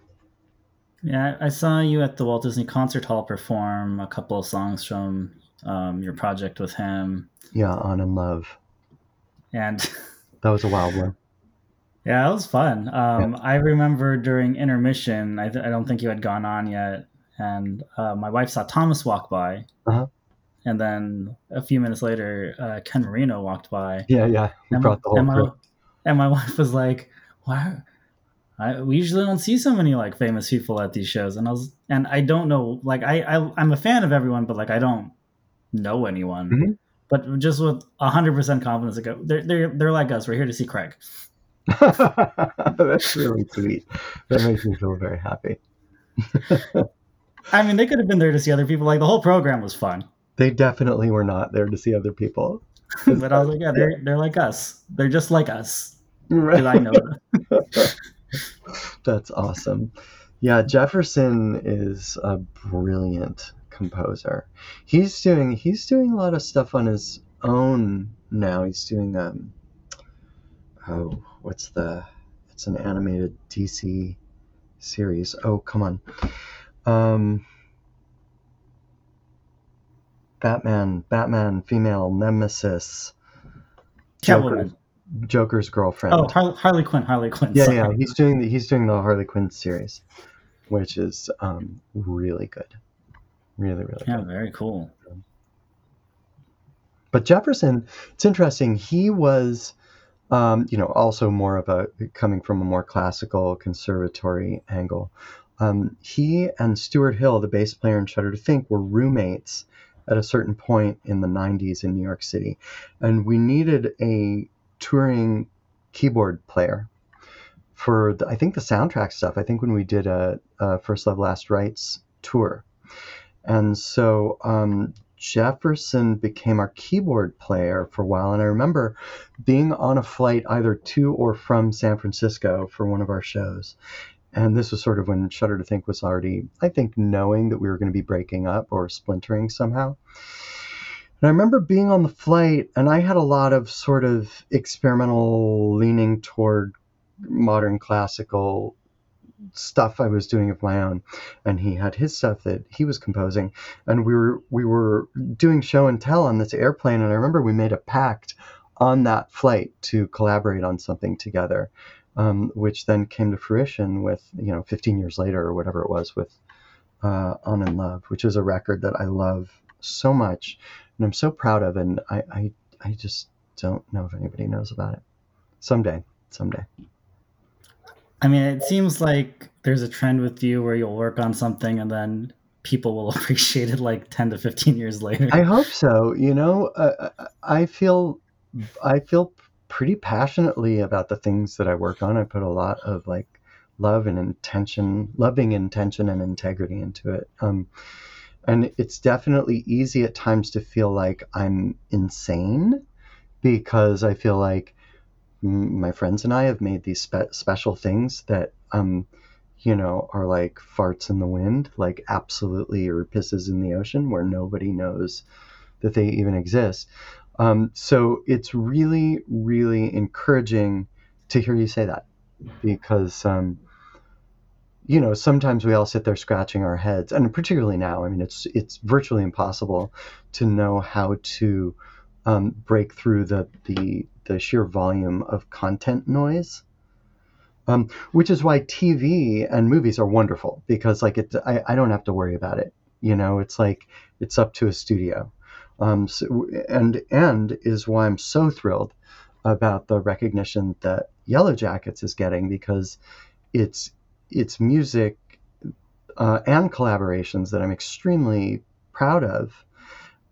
Yeah, I saw you at the Walt Disney Concert Hall perform a couple of songs from um, your project with him, Yeah, On in Love. and That was a wild one. yeah, it was fun. Um, I remember during intermission, I, th- I don't think you had gone on yet, and uh, my wife saw Thomas walk by, Uh-huh. and then a few minutes later, uh, Ken Marino walked by, Yeah, yeah. We and, brought the whole crew. And my wife was like, "Why?" I, we usually don't see so many like famous people at these shows, and I was, and I don't know, like I, I I'm a fan of everyone, but like I don't know anyone. Mhm. But just with hundred percent confidence, I go, they're they're they're like us. We're here to see Craig. That's really sweet. That makes me feel very happy. I mean, they could have been there to see other people. Like the whole program was fun, They definitely were not there to see other people. but I was like, yeah, they're they're like us. They're just like us. Because I know them. That's awesome. Yeah, Jefferson is a brilliant composer. He's doing he's doing a lot of stuff on his own now. He's doing um oh, what's the it's an animated DC series. Oh, come on. Um Batman, Batman female nemesis. Joker, Catwoman. Joker's girlfriend. Oh, Harley, Harley Quinn. Harley Quinn. Yeah, sorry. yeah, he's doing the he's doing the Harley Quinn series, which is um, really good, really really Yeah, good. very cool. But Jefferson, it's interesting. He was, um, you know, also more of a coming from a more classical conservatory angle. Um, he and Stuart Hill, the bass player in Shudder to Think, were roommates at a certain point in the '90s in New York City, and we needed a touring keyboard player for the, I think the soundtrack stuff. I think when we did a, a First Love Last Rites tour, and so um, Jefferson became our keyboard player for a while. And I remember being on a flight either to or from San Francisco for one of our shows, and this was sort of when Shudder to Think was already, I think, knowing that we were going to be breaking up or splintering somehow. And I remember being on the flight, and I had a lot of sort of experimental leaning toward modern classical stuff I was doing of my own, and he had his stuff that he was composing, and we were we were doing show and tell on this airplane, and I remember we made a pact on that flight to collaborate on something together, um, which then came to fruition with you know 15 years later or whatever it was with uh, On in Love, which is a record that I love so much and I'm so proud of, and I I, I just don't know if anybody knows about it. Someday, someday. I mean, it seems like there's a trend with you where you'll work on something and then people will appreciate it like 10 to 15 years later. I hope so. You know, uh, I feel I feel pretty passionately about the things that I work on. I put a lot of like love and intention, loving intention and integrity into it. Um, and it's definitely easy at times to feel like I'm insane because I feel like my friends and I have made these spe- special things that, um, you know, are like farts in the wind, like absolutely, or pisses in the ocean where nobody knows that they even exist. Um, so it's really, really encouraging to hear you say that because, um, you know, sometimes we all sit there scratching our heads, and particularly now, I mean, it's it's virtually impossible to know how to um, break through the, the the sheer volume of content noise. Um, which is why TV and movies are wonderful because like it, I, I don't have to worry about it. You know, it's like it's up to a studio. Um, so, and and is why I'm so thrilled about the recognition that Yellow Jackets is getting because it's it's music uh, and collaborations that I'm extremely proud of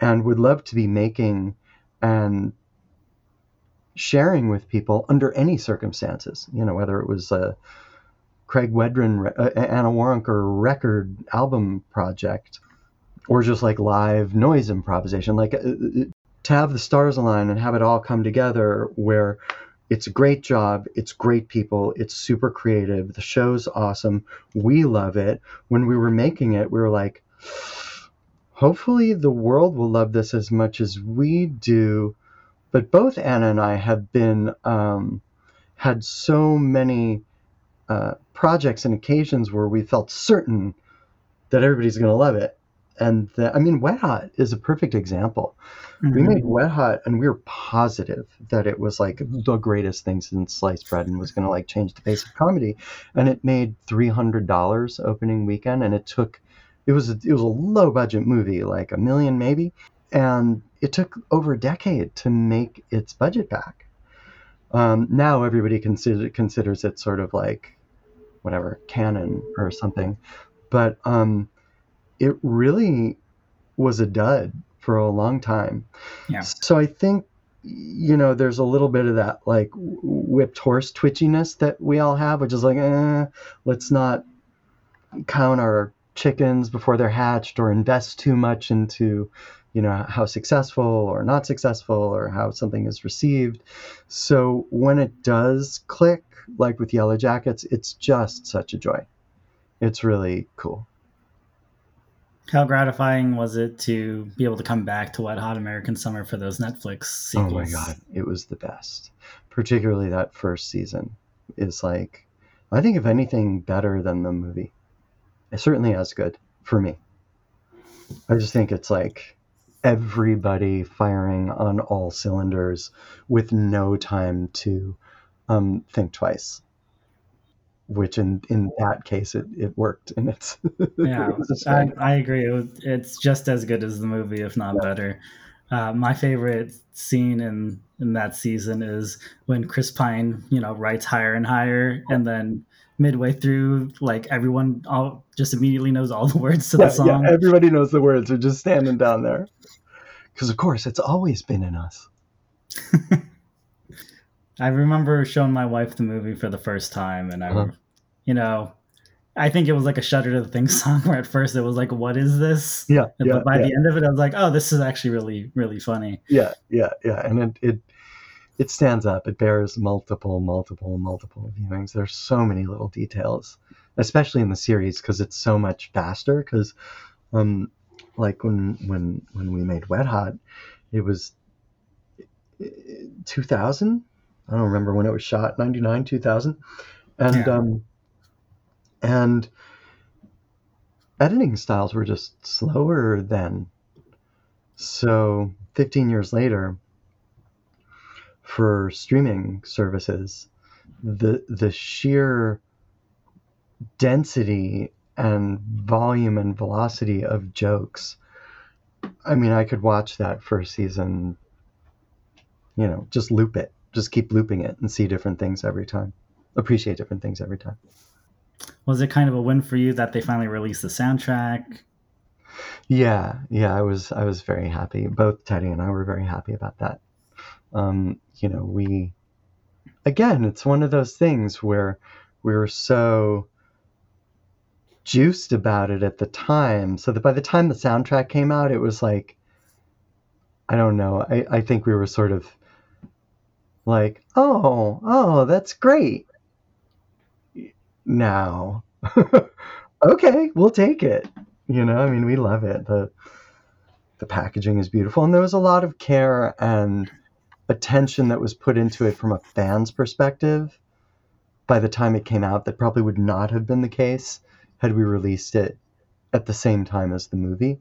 and would love to be making and sharing with people under any circumstances. You know, whether it was a Craig Wedren, uh, Anna Waronker record album project, or just like live noise improvisation, like uh, uh, to have the stars align and have it all come together where it's a great job. It's great people. It's super creative. The show's awesome. We love it. When we were making it, we were like, hopefully the world will love this as much as we do. But both Anna and I have been um, had so many uh, projects and occasions where we felt certain that everybody's going to love it. And the, I mean, Wet Hot is a perfect example. Mm-hmm. We made Wet Hot, and we were positive that it was like the greatest thing since sliced bread, and was going to like change the face of comedy. And it made three hundred dollars opening weekend, and it took it was a, it was a low budget movie, like a million maybe, and it took over a decade to make its budget back. Um, now everybody consider, considers it sort of like whatever canon or something, but um, it really was a dud for a long time. Yeah. So I think you know there's a little bit of that like whipped horse twitchiness that we all have, which is like, eh, let's not count our chickens before they're hatched or invest too much into you know how successful or not successful or how something is received so when it does click like with yellow jackets it's just such a joy it's really cool how gratifying was it to be able to come back to Wet Hot American Summer for those Netflix sequels? Oh my god, it was the best. Particularly that first season is like, I think if anything, better than the movie. It's certainly as good for me. I just think it's like everybody firing on all cylinders with no time to um, think twice which in in that case it, it worked. And it's yeah it I, I, agree. It was, it's just as good as the movie if not yeah. better. Uh, my favorite scene in in that season is when chris pine you know writes higher and higher and then midway through like everyone all just immediately knows all the words to yeah, the song yeah, everybody knows the words. They're just standing down there. Because of course it's always been in us I remember showing my wife the movie for the first time, and I, uh-huh. you know, I think it was like a Shudder to the Thing song where at first it was like, "What is this?" Yeah, yeah. But by yeah. the end of it, I was like, "Oh, this is actually really, really funny." Yeah, yeah, yeah, and it it it stands up. It bears multiple, multiple, multiple viewings. There's so many little details especially in the series because it's so much faster. Because, um, like when when when we made Wet Hot, it was 2000. I don't remember when it was shot, 99, 2000, and Yeah. um, and editing styles were just slower then. So 15 years later, for streaming services, the the sheer density and volume and velocity of jokes. I mean, I could watch that first season, you know, just loop it, just keep looping it and see different things every time, appreciate different things every time. Was it kind of a win for you that they finally released the soundtrack? Yeah, yeah, I was I was very happy. Both Teddy and I were very happy about that. Um, you know, we again, it's one of those things where we were so juiced about it at the time, so that by the time the soundtrack came out, it was like I don't know. I, I think we were sort of like, oh, oh, that's great. Now, okay, we'll take it. You know, I mean, we love it. The the packaging is beautiful, and there was a lot of care and attention that was put into it from a fan's perspective. By the time it came out, that probably would not have been the case had we released it at the same time as the movie.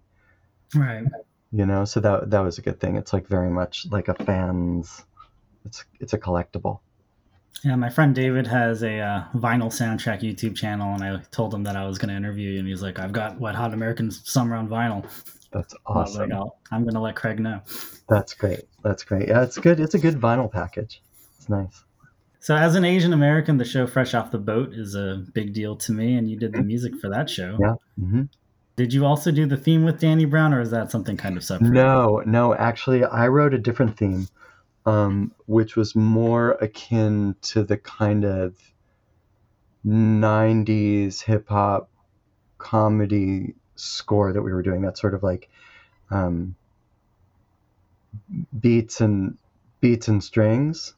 Right. You know, so that that was a good thing. It's like very much like a fan's. It's it's a collectible. Yeah, my friend David has a uh, vinyl soundtrack YouTube channel, and I told him that I was going to interview you, and he's like, "I've got Wet Hot American Summer on vinyl." That's like, awesome. I'll, I'm going to let Craig know. That's great. That's great. Yeah, it's good. It's a good vinyl package. It's nice. So, as an Asian American, the show Fresh Off the Boat is a big deal to me, and you did the music for that show. Yeah. hmm Did you also do the theme with Danny Brown, or is that something kind of separate? No, no. Actually, I wrote a different theme, um, which was more akin to the kind of '90s hip hop comedy score that we were doing. That sort of like um, beats and beats and strings,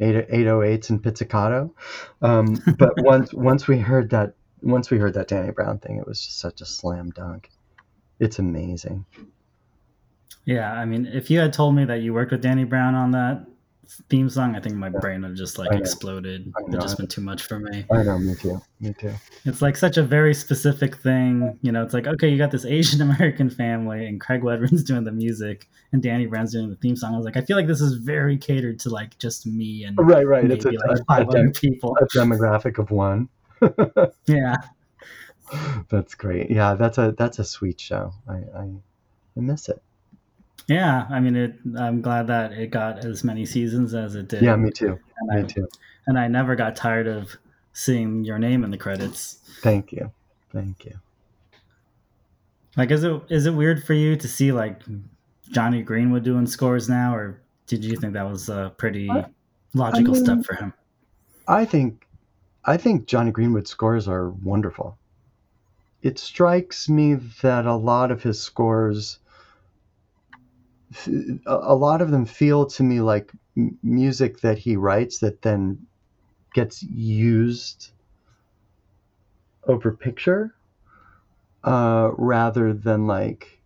eight eight oh eights and pizzicato. Um, but once once we heard that once we heard that Danny Brown thing, it was just such a slam dunk. It's amazing. Yeah, I mean, if you had told me that you worked with Danny Brown on that theme song, I think my brain would just like exploded. It just been too much for me. I know, me too. Me too. It's like such a very specific thing. You know, it's like, okay, you got this Asian American family and Craig Wedren's doing the music and Danny Brown's doing the theme song. I was like, I feel like this is very catered to like just me and Right, right. maybe It's a, like five other people. a demographic of one. Yeah. That's great. Yeah, that's a that's a sweet show. I I, I miss it. Yeah. I mean, it, I'm glad that it got as many seasons as it did. Yeah, me too. and, Me I, too. and I never got tired of seeing your name in the credits. Thank you. Thank you. Like, is it is it weird for you to see like Jonny Greenwood doing scores now, or did you think that was a pretty I- logical mean- step for him? I think I think Jonny Greenwood's scores are wonderful. It strikes me that a lot of his scores a lot of them feel to me like music that he writes that then gets used over picture uh, rather than like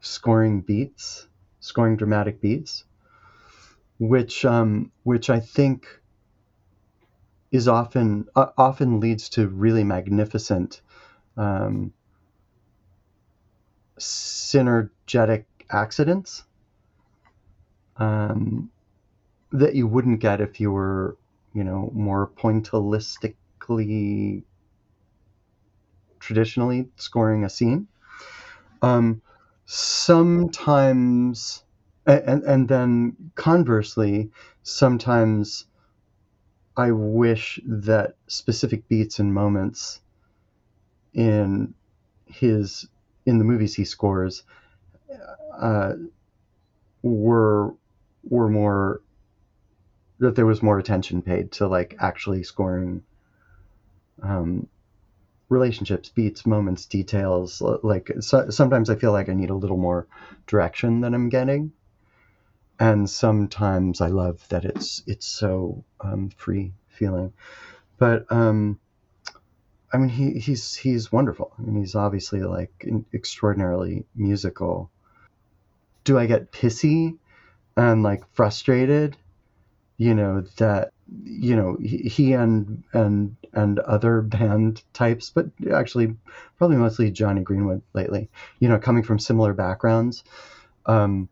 scoring beats, scoring dramatic beats, which um, which I think is often uh, often leads to really magnificent um, synergetic accidents um, that you wouldn't get if you were, you know, more pointillistically traditionally scoring a scene. Um, sometimes, and and then conversely, sometimes I wish that specific beats and moments in his in the movies he scores uh, were were more that there was more attention paid to like actually scoring um, relationships, beats, moments, details. Like so, sometimes I feel like I need a little more direction than I'm getting, and sometimes I love that it's it's so um, free feeling. But um, I mean, he, he's he's wonderful. I mean, he's obviously like extraordinarily musical. Do I get pissy and like frustrated? You know that you know he and and and other band types, but actually probably mostly jonny Greenwood lately. You know, coming from similar backgrounds, um,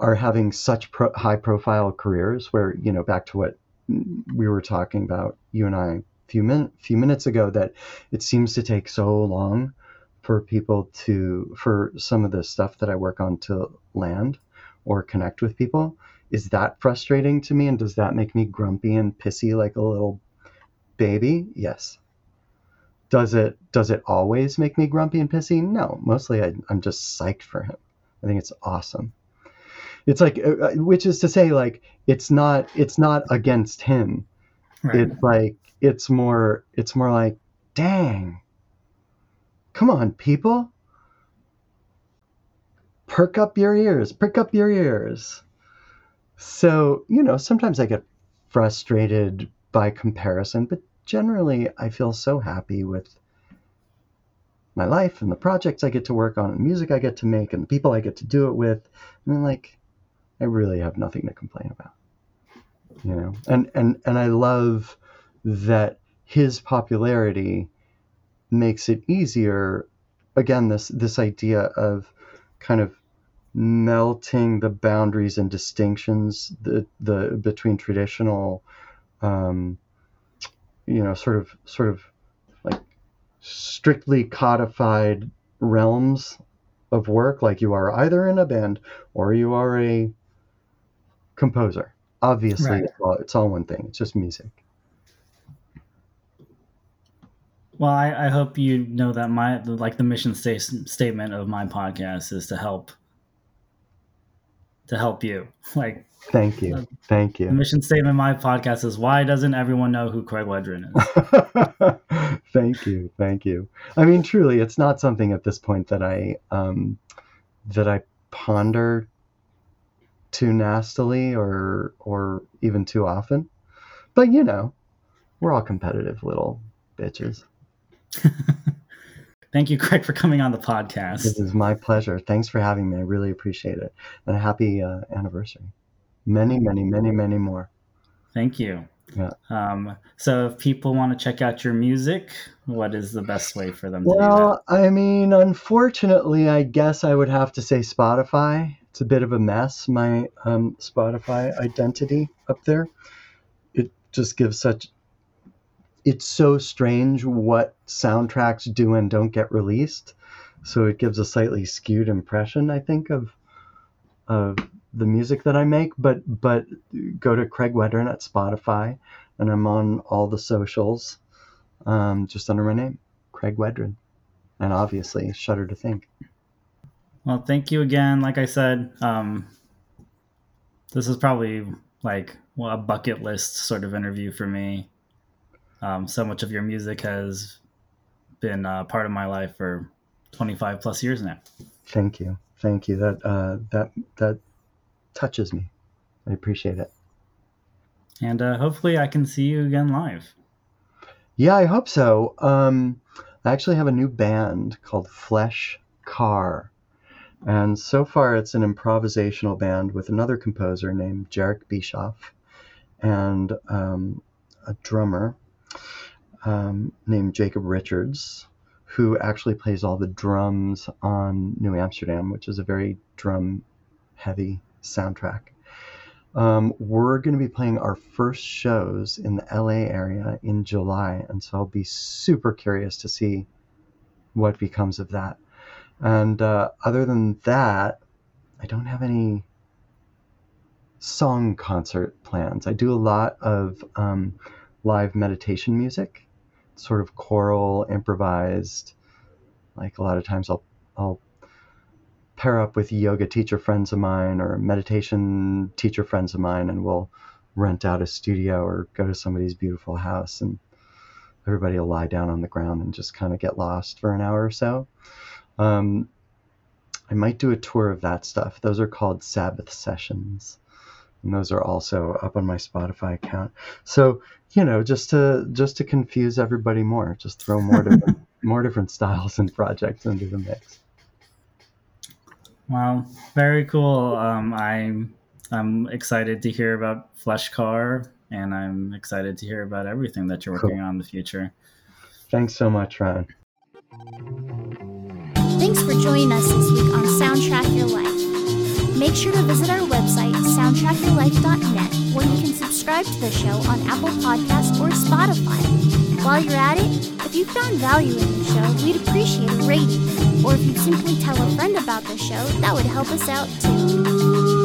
are having such pro- high profile careers. Where you know, back to what we were talking about, you and I few min- few minutes ago that it seems to take so long for people to for some of the stuff that I work on to land or connect with people. Is that frustrating to me and does that make me grumpy and pissy like a little baby? Yes. Does it does it always make me grumpy and pissy? No. Mostly I, I'm just psyched for him. I think it's awesome. It's like uh, uh, which is to say like it's not it's not against him. Right. It's like it's more it's more like dang come on people perk up your ears perk up your ears. So you know sometimes i get frustrated by comparison but generally i feel so happy with my life and the projects i get to work on and the music i get to make and the people i get to do it with. I mean, like i really have nothing to complain about you know? And and and i love that his popularity makes it easier. Again this this idea of kind of melting the boundaries and distinctions the the between traditional um, you know sort of sort of like strictly codified realms of work like you are either in a band or you are a composer. Obviously right. it's, all, it's all one thing. It's just music. Well, I, I hope you know that my like the mission sta- statement of my podcast is to help to help you. Like, thank you, thank you. The mission statement of my podcast is why doesn't everyone know who Craig Wedren is? thank you, thank you. I mean, truly, it's not something at this point that I um, that I ponder too nastily or or even too often. But you know, we're all competitive little bitches. Thank you, Craig, for coming on the podcast. This is my pleasure. Thanks for having me. I really appreciate it. And a happy uh, anniversary. Many, many, many, many more. Thank you. Yeah. Um, so if people want to check out your music, what is the best way for them to well, do that? I mean, unfortunately, I guess I would have to say Spotify. It's a bit of a mess, my um, Spotify identity up there. It just gives such it's so strange what soundtracks do and don't get released. So it gives a slightly skewed impression, I think, of of the music that I make. But but go to Craig Wedren at Spotify, and I'm on all the socials, um, just under my name, Craig Wedren, and obviously Shudder to Think. Well, thank you again. Like I said, um, this is probably like well, a bucket list sort of interview for me. Um, so much of your music has been uh, part of my life for 25 plus years now. Thank you, thank you. That uh, that that touches me. I appreciate it. And uh, hopefully, I can see you again live. Yeah, I hope so. Um, I actually have a new band called Flesh Car. And so far, it's an improvisational band with another composer named Jherek Bischoff and um, a drummer um, named Jacob Richards, who actually plays all the drums on New Amsterdam, which is a very drum heavy soundtrack. Um, we're going to be playing our first shows in the LA area in July, and so I'll be super curious to see what becomes of that. And uh, other than that, I don't have any song concert plans. I do a lot of um, live meditation music, sort of choral, improvised. Like a lot of times I'll I'll pair up with yoga teacher friends of mine or meditation teacher friends of mine and we'll rent out a studio or go to somebody's beautiful house and everybody will lie down on the ground and just kind of get lost for an hour or so. Um, I might do a tour of that stuff. Those are called Sabbath sessions. And those are also up on my Spotify account. So you know, just to just to confuse everybody more, just throw more different more different styles and projects into the mix. Wow, very cool. Um, I'm I'm excited to hear about Flesh Car, and I'm excited to hear about everything that you're working cool. on in the future. Thanks so much, Ryan. Thanks for joining us this week on Soundtrack Your Life. Make sure to visit our website, soundtrackyourlife.net, where you can subscribe to the show on Apple Podcasts or Spotify. While you're at it, if you found value in the show, we'd appreciate a rating. Or if you'd simply tell a friend about the show, that would help us out too.